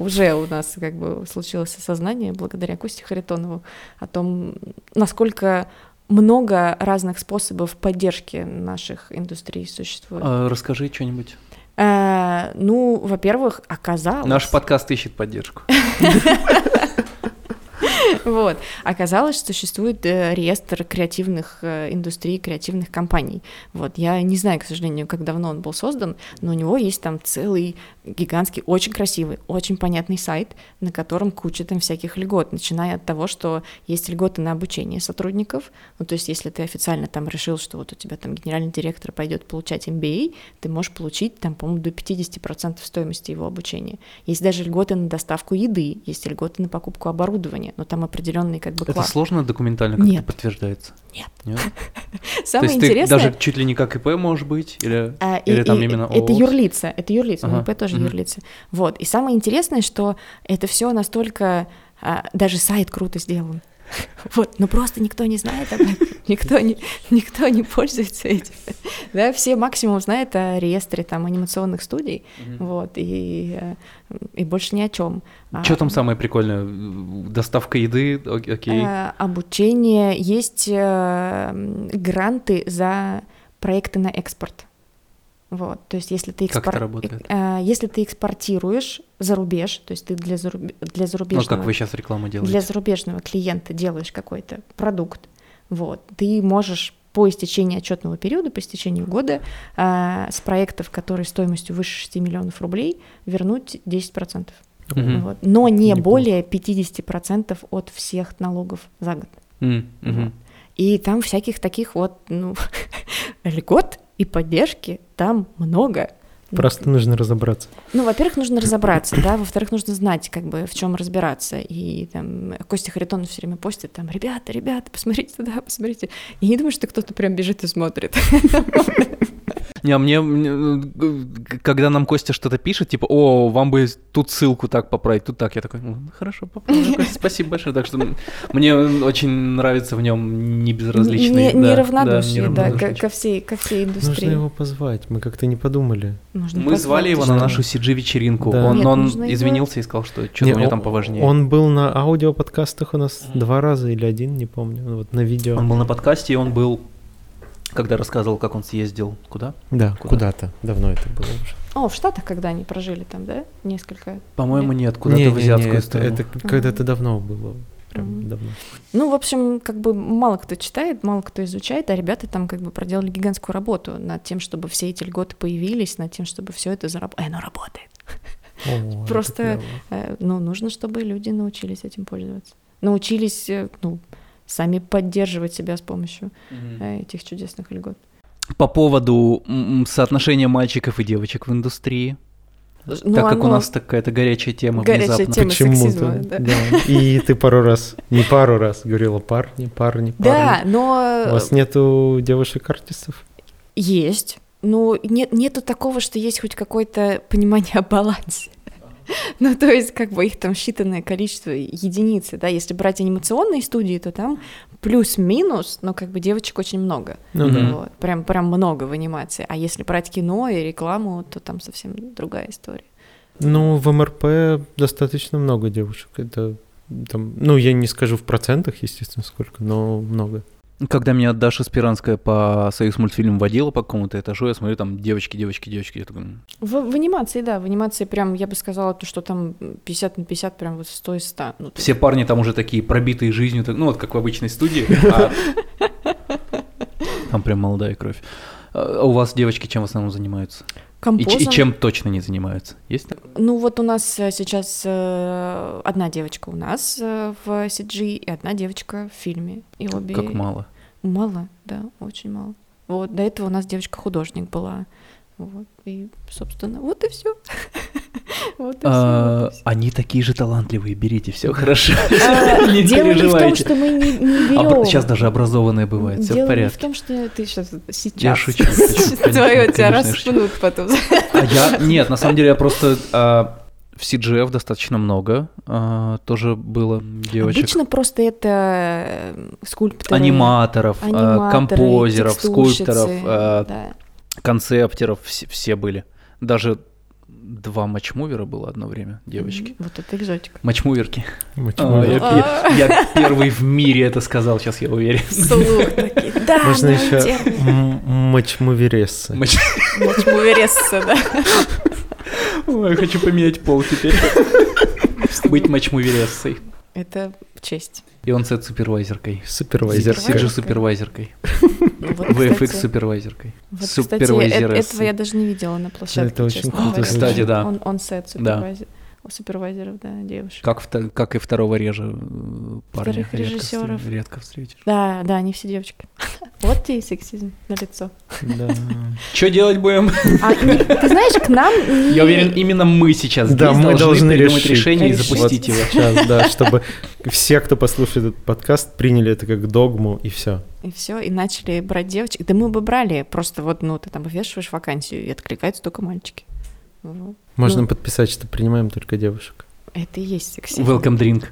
Уже у нас как бы случилось осознание благодаря Косте Харитонову о том, насколько много разных способов поддержки наших индустрий существует. А, Расскажи что-нибудь. Э, ну, во-первых, оказалось... Наш подкаст ищет поддержку. Вот. Оказалось, что существует э, реестр креативных э, индустрий, креативных компаний. Вот. Я не знаю, к сожалению, как давно он был создан, но у него есть там целый гигантский, очень красивый, очень понятный сайт, на котором куча там всяких льгот, начиная от того, что есть льготы на обучение сотрудников. Ну, то есть, если ты официально там решил, что вот у тебя там генеральный директор пойдет получать MBA, ты можешь получить там, по-моему, до 50% стоимости его обучения. Есть даже льготы на доставку еды, есть льготы на покупку оборудования, но там определенный как бы Это класс. сложно документально как-то подтверждается? Нет. Нет? Самое То есть ты интересное... даже чуть ли не как ИП может быть? Или... а, и- или там и- именно это ООО? юрлица, это юрлица, Ага, ага. ИП тоже мгм. юрлица. Вот. И самое интересное, что это все настолько а, даже сайт круто сделан. Вот, но просто никто не знает об этом, никто не, никто не пользуется этим. Да, все максимум знают о реестре там анимационных студий, вот, и, э, и больше ни о чем. Что там самое прикольное? Доставка еды, ок- окей. Э, обучение, есть э, гранты за проекты на экспорт. Вот, то есть если ты, Как это экспор- работает? если ты экспортируешь за рубеж, то есть ты для, заруб- для Ну, зарубежного как вы сейчас рекламу для делаете? зарубежного клиента делаешь какой-то продукт, вот, ты можешь по истечении отчетного периода, по истечению года э, с проектов, которые стоимостью выше 6 миллионов рублей, вернуть 10%. Мгм. Вот. Но не Неплохо. более 50% от всех налогов за год. Мгм. И там всяких таких вот, ну, льгот и поддержки там много. Просто нужно разобраться. Ну, во-первых, нужно разобраться, да, во-вторых, нужно знать, как бы, в чем разбираться. И там Костя Харитонов все время постит там, ребята, ребята, посмотрите туда, посмотрите. И не думаю, что кто-то прям бежит и смотрит. Не, а мне, мне, э, когда нам Костя что-то пишет, типа, о, вам бы тут ссылку так поправить, тут так, я такой, ну, хорошо, поправлю, Костя, спасибо большое. Так что мне очень нравится в нем не безразличный. Не- да, Неравнодушие, да, неравнодушный ко, ко всей, ко всей Нужно индустрии. его позвать, мы как-то не подумали. Нужно Мы позвать, звали его на нашу CG-вечеринку. Да. Он, Нет, он нужно его- извинился и сказал, что что-то у него там поважнее. Он был на аудиоподкастах у нас два раза или один, не помню. Вот на видео. Он был на подкасте, и он был, когда рассказывал, как он съездил. Куда? Да, Куда? куда-то. Давно это было уже. О, в Штатах, когда они прожили там, да? Несколько. По-моему, нет, куда-то Не, в не, азиатскую не, это, сторону. это когда-то давно было. прям Мгм. давно. Ну, в общем, как бы мало кто читает, мало кто изучает, а ребята там как бы проделали гигантскую работу над тем, чтобы все эти льготы появились, над тем, чтобы все это заработало. оно работает. О, это Просто. Э, Ну, нужно, чтобы люди научились этим пользоваться. Научились, э, ну, сами поддерживать себя с помощью э, этих чудесных льгот. По поводу соотношения мальчиков и девочек в индустрии, Ну, так как у оно- нас такая-то горячая тема Горячая внезапно. тема. сексизма, Почему-то, да. да. И ты пару раз, не пару раз говорила парни, парни, парни. Да, но У вас нету девушек-артистов? есть. Но нет, нету такого, что есть хоть какое-то понимание о балансе. Ну, то есть, как бы их там считанное количество единицы, да, если брать анимационные студии, то там плюс-минус, но как бы девочек очень много. Ну да. Вот, прям, прям много в анимации. А если брать кино и рекламу, то там совсем другая история. Ну, в МРП достаточно много девушек. Это там, ну, я не скажу в процентах, естественно, сколько, но много. Когда меня Даша Спиранская по Союз мультфильм водила по какому-то этажу, я смотрю, там девочки, девочки, девочки. Я такой, «М, В, в анимации, да, в анимации прям, я бы сказала, то, что там 50 на 50, прям вот 100 из 100. Ну, все парни там уже такие пробитые жизнью, так- ну вот как в обычной студии. а Там прям молодая кровь. А у вас девочки чем в основном занимаются? И, и чем точно не занимаются? Есть? Ну вот у нас э, сейчас э, одна девочка у нас э, в CG и одна девочка в фильме. И обе... Как мало. Мало, да, очень мало. Вот, до этого у нас девочка-художник была. Вот, и, собственно, вот и все. Вот А, все. Они такие же талантливые, берите, все хорошо. А, Не Дело не в том, что мы не, не Обра- берем. Сейчас даже образованные бывают, все в Дело не в порядке. том, что ты сейчас сейчас. Я шучу, шучу, Твое тебя распнут потом. А я, нет, на самом деле я просто а, в CGF достаточно много а, тоже было девочек. Обычно просто это э, скульпторы, Аниматоров, а, аниматоры, композеров, скульпторов, а, да. концептеров, все, все были. Даже два матчмувера было одно время, девочки. Вот это экзотика. Матчмуверки. А, я, я- я первый в мире это сказал, сейчас я уверен. Слух такие. Да, Можно еще термин. мачмуверессы. Матч- Матчмувересса, да. Ой, хочу поменять пол теперь. Быть матчмуверессой. Это честь. И он сет супервайзеркой. Супервайзер. Супервайзеркой. Ну вот, VFX кстати, супервайзеркой. вот, кстати, э- Супервайзерессы. этого я даже не видела на площадке, Это очень круто. Кстати, да. Он, он сет супервайзер. У супервайзеров, да, девушек. Как, вто- как и второго режа э, парня Вторых редко, режиссеров. редко встретишь. Да, да, они все девочки. Вот тебе и сексизм на лицо. Да. Что делать будем? А, ты знаешь, к нам. Я уверен, именно мы сейчас Да, мы должны решить. решение и запустить его. Сейчас, да, чтобы все, кто послушает этот подкаст, приняли это как догму, и все. И все, и начали брать девочек. Да мы бы брали, просто вот, ну, ты там вывешиваешь вакансию, и откликаются только мальчики. Можно Ну. подписать, что принимаем только девушек. Это и есть сексизм. Welcome drink.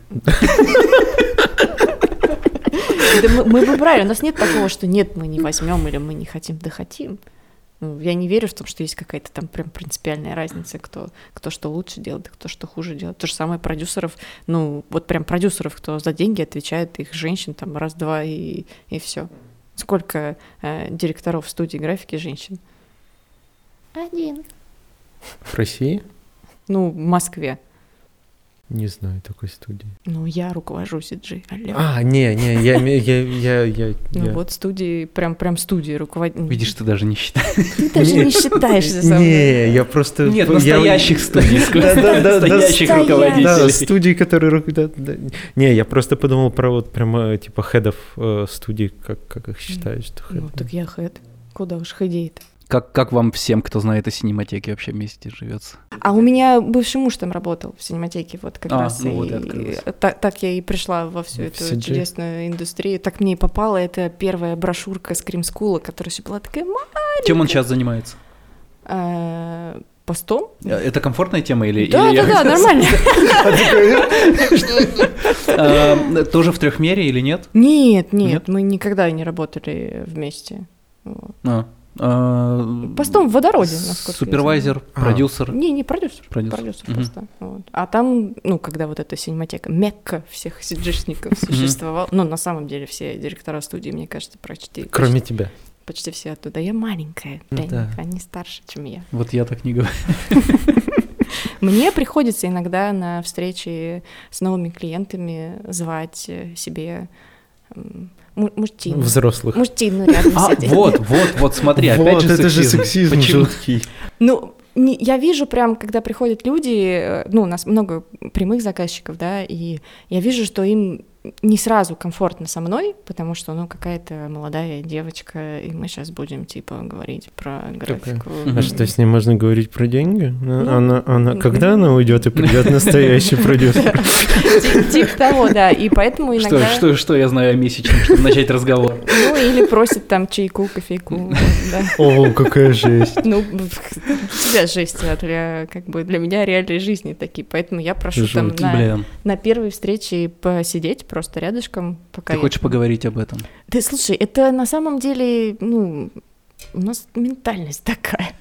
Да мы, мы бы брали, у нас нет такого, что нет, мы не возьмем или мы не хотим, да хотим. Ну, Я не верю в том, что есть какая-то там прям принципиальная разница, кто, кто что лучше делает, кто что хуже делает. То же самое продюсеров, ну, вот прям продюсеров, кто за деньги отвечает, их женщин там раз-два и, и все. Сколько э, директоров студии графики женщин? Один. В России? Ну, в Москве. Не знаю такой студии. Ну, я руковожу CG. Алло. А, не, не, я, я, я, я, ну, вот студии, прям, прям студии руководить. Видишь, ты даже не считаешь. ты даже не считаешь за собой. Не, я просто... Нет, я- настоящих студий. Настоящих стоять. Да, руководителей. студии, которые... Не, я просто подумал про вот прямо типа хедов э, студий, как, как их считают, что Ну, так я хэт. Куда уж хедей-то. Как, как вам всем, кто знает о синематеке, вообще вместе живется? А у меня бывший муж там работал в синематеке, вот как А, раз. ну вот и и открылось. так, так я и пришла во всю эту CG. чудесную индустрию. Так мне и попала эта первая брошюрка Скрим Скула, которая еще была такая ма- Чем он сейчас занимается? э, постом. Э, Это комфортная тема или... Да, или да, я- да, нормально. Э, Тоже в трехмере или нет? Нет, нет, Нет? мы никогда не работали вместе. А, Постом в водороде, насколько я Супервайзер, А. продюсер. Не, не продюсер. Продюсер. Продюсер, Мгм. просто. Вот. А там, ну, когда вот эта синематека, мекка всех сиджишников существовала, ну, на самом деле, все директора студии, мне кажется, почти, Кроме тебя. почти, все оттуда. Я маленькая, да. они старше, чем я. Вот я так не говорю. Мне приходится иногда на встречи с новыми клиентами звать э, себе мужчин. Взрослых. Мужчину рядом А, сидеть. вот, вот, вот, смотри, опять Вот же это же сексизм. сексизм Почему? жуткий. Ну, не- я вижу прям, когда приходят люди, э, ну, у нас много прямых заказчиков, да, и я вижу, что им не сразу комфортно со мной, потому что, ну, какая-то молодая девочка, и мы сейчас будем, типа, говорить про графику. А что, с ней можно говорить про деньги? Ну, Она, она, когда она уйдет и придет настоящий продюсер? Ти- Типа того, да, и поэтому Что, иногда... что, что я знаю о месячном, чтобы начать разговор? Ну, или просят там чайку, кофейку. О, какая жесть. Ну, тебя жесть, а для, как бы, для меня реальной жизни такие, поэтому я прошу там на первой встрече посидеть просто рядышком, пока ты я- хочешь поговорить об этом? Да слушай, это на самом деле, ну, у нас ментальность такая.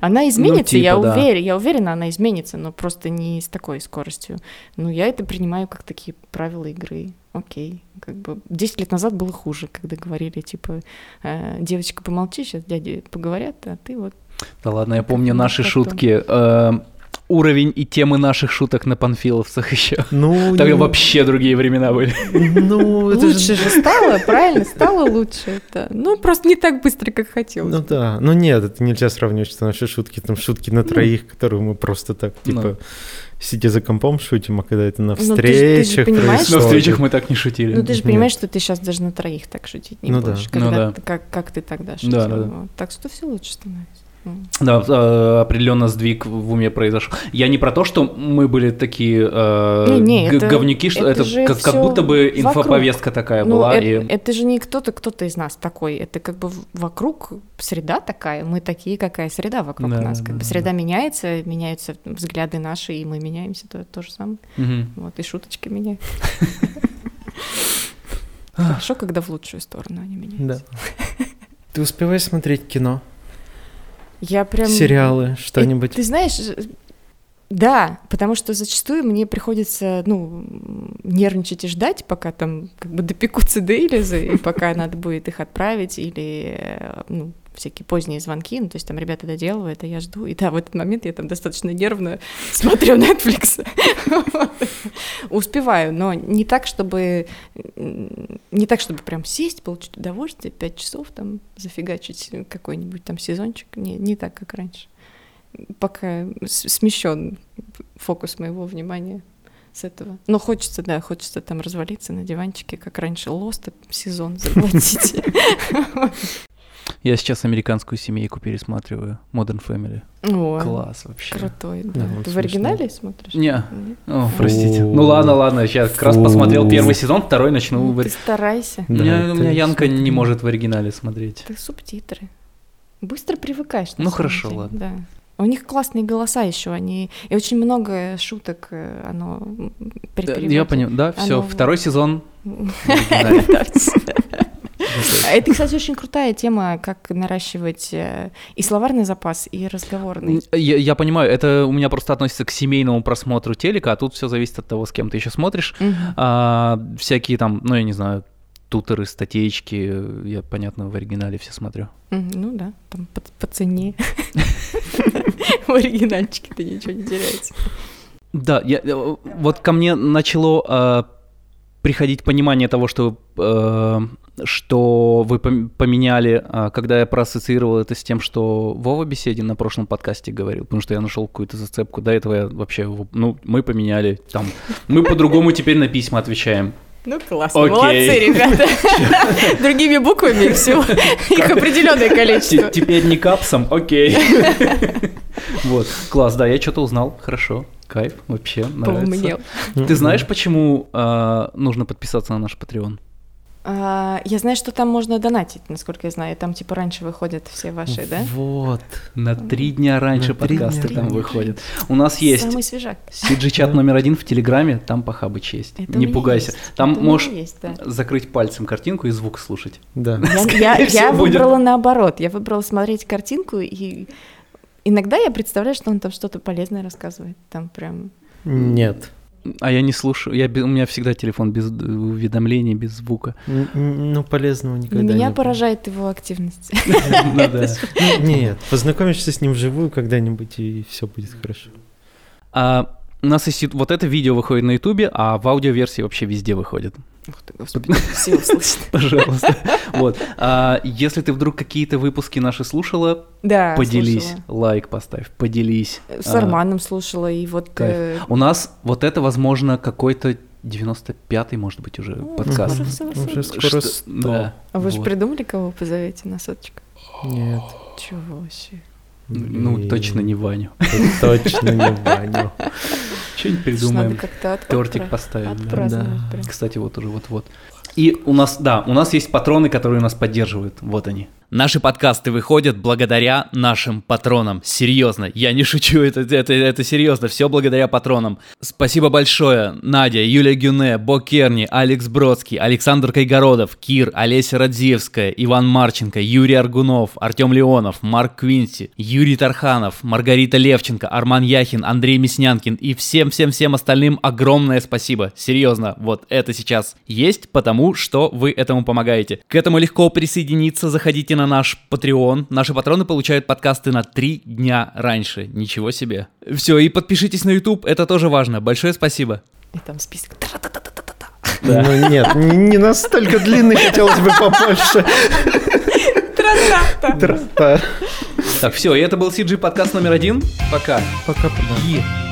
Она изменится, я типа, да. уверена, я уверена, она изменится, но просто не с такой скоростью. Ну, я это принимаю как такие правила игры. Окей, как бы 10 лет назад было хуже, когда говорили, типа, э, девочка, помолчи, сейчас дяди поговорят, а ты вот... Да ладно, я помню наши как-то. шутки. Уровень и темы наших шуток на панфиловцах еще. Ну, Тогда не- вообще другие времена были. Ну, это лучше же стало, правильно, стало лучше это. Ну, просто не так быстро, как хотелось. Ну да, ну нет, это нельзя сравнивать, что наши шутки, там шутки на троих, которые мы просто так, Ну. типа, сидя за компом шутим, а когда это на Ну, ты ты же встречах понимаешь, На встречах мы так не шутили. Ну, ты же Нет. понимаешь, что ты сейчас даже на троих так шутить не Ну да. будешь, Ну когда да. ты- как, как ты тогда Да, шутил. да, да. Вот. Так что все лучше становится. Да, э, определенно сдвиг в уме произошел. Я не про то, что мы были такие э, Не, не, г- это- говнюки, что это это, как, как будто бы вокруг. инфоповестка такая Ну, была. это, и- это же не кто-то, кто-то из нас такой. Это как бы вокруг среда такая. Мы такие, какая среда вокруг Да, нас. да, Как бы да, среда меняется, меняются взгляды наши, и мы меняемся. То, то же самое. Мгм. Вот, и шуточки меняются. Хорошо, когда в лучшую сторону они меняются. Да. Ты успеваешь смотреть кино, Я прям... сериалы, Э, что-нибудь? Ты знаешь, э, да, потому что зачастую мне приходится, ну, нервничать и ждать, пока там как бы допекутся дейлизы, и пока надо будет их отправить, или, э, ну, всякие поздние звонки, ну, то есть там ребята доделывают, а я жду, и да, в этот момент я там достаточно нервно смотрю Netflix. Успеваю, но не так, чтобы не так, чтобы прям сесть, получить удовольствие, пять часов там зафигачить какой-нибудь там сезончик, не, не так, как раньше пока смещен фокус моего внимания с этого. Но хочется, да, хочется там развалиться на диванчике, как раньше Лоста сезон заглотить. Я сейчас американскую семейку пересматриваю. Modern Family. О, Класс вообще. Крутой, Да, да. вот Ты в оригинале смотришь? Не. О, простите. Фу. Ну ладно, ладно, сейчас как раз посмотрел первый сезон, второй начну. Ну, ты старайся. У Да, меня, у это меня Янка не может в оригинале смотреть. Это субтитры. Быстро привыкаешь. Ну, хорошо, ладно. Да. У них классные голоса еще, они и очень много шуток, э, оно при Да. Я понял, да, все, Оно- второй сезон. А Это, кстати, очень крутая тема, как наращивать э, и словарный запас, и разговорный. Я, я понимаю, это у меня просто относится к семейному просмотру телека, а тут все зависит от того, с кем ты еще смотришь. А, всякие там, ну я не знаю, тутеры, статейки, я, понятно, в оригинале все смотрю. Ну да, там по, по цене. В оригинальчике-то ничего не теряется. Да, я, э, вот ко мне начало э, приходить понимание того, что, э, что вы пом- поменяли, э, когда я проассоциировал это с тем, что Вова Беседин на прошлом подкасте говорил, потому что я нашел какую-то зацепку. До этого я вообще, ну, мы поменяли, там, мы по-другому теперь на письма отвечаем. Ну классно, Окей. молодцы, ребята. Другими буквами все, их определенное количество. Теперь не капсом, окей. Вот, класс, да, я что-то узнал, хорошо, кайф, вообще, нравится. Поумнел. Ты знаешь, почему э, нужно подписаться на наш Patreon? А, Я знаю, что там можно донатить, насколько я знаю. Там типа раньше выходят все ваши, да? Вот. На три дня раньше На подкасты дня там выходят. У нас есть Самый свежак. CG-чат номер один в Телеграме, там похабыч есть. Это у Не пугайся. есть, Там это можешь есть, да. закрыть пальцем картинку и звук слушать. Да. Я, выбрала наоборот. Я выбрала смотреть картинку, и иногда я представляю, что он там что-то полезное рассказывает. Там прям... Нет. А я не слушаю. Я, у меня всегда телефон без уведомлений, без звука. Ну, полезного Но никогда меня не поражает его активность. Да. Нет, познакомишься с ним вживую когда-нибудь, и все будет хорошо. А, у нас есть вот это видео выходит на Ютубе, а в аудиоверсии вообще везде выходит. Ух ты, господи, все услышат. Пожалуйста. Вот. А если ты вдруг какие-то выпуски наши слушала, Да, поделись, слушала. лайк поставь, поделись. С А, Арманом слушала, и вот... э, У нас вот это, возможно, какой-то 95-й, может быть, уже подкаст. уже скоро Что- 100. да, А вы же вот. придумали, кого позовете на соточку? Нет. Чего себе? Ну, точно не Ваню. Точно не Ваню. Что-нибудь придумаем. Тортик поставим. да. Да. Кстати, вот уже вот-вот. И у нас, да, у нас есть патроны, которые нас поддерживают. Вот они. Наши подкасты выходят благодаря нашим патронам. Серьезно, я не шучу, это, это, это серьезно, все благодаря патронам. Спасибо большое Надя, Юлия Гюне, Бо Керни, Алекс Бродский, Александр Кайгородов, Кир, Олеся Радзиевская, Иван Марченко, Юрий Аргунов, Артем Леонов, Марк Квинси, Юрий Тарханов, Маргарита Левченко, Арман Яхин, Андрей Мяснянкин и всем-всем-всем остальным огромное спасибо. Серьезно, вот это сейчас есть, потому что вы этому помогаете. К этому легко присоединиться, заходите на наш Patreon. Наши патроны получают подкасты на три дня раньше. Ничего себе. Все, и подпишитесь на YouTube, это тоже важно. Большое спасибо. И там список. Да. Ну нет, не настолько длинный, хотелось бы. Тра-та. Так, все, и это был CG подкаст номер один. Пока. Пока-пока.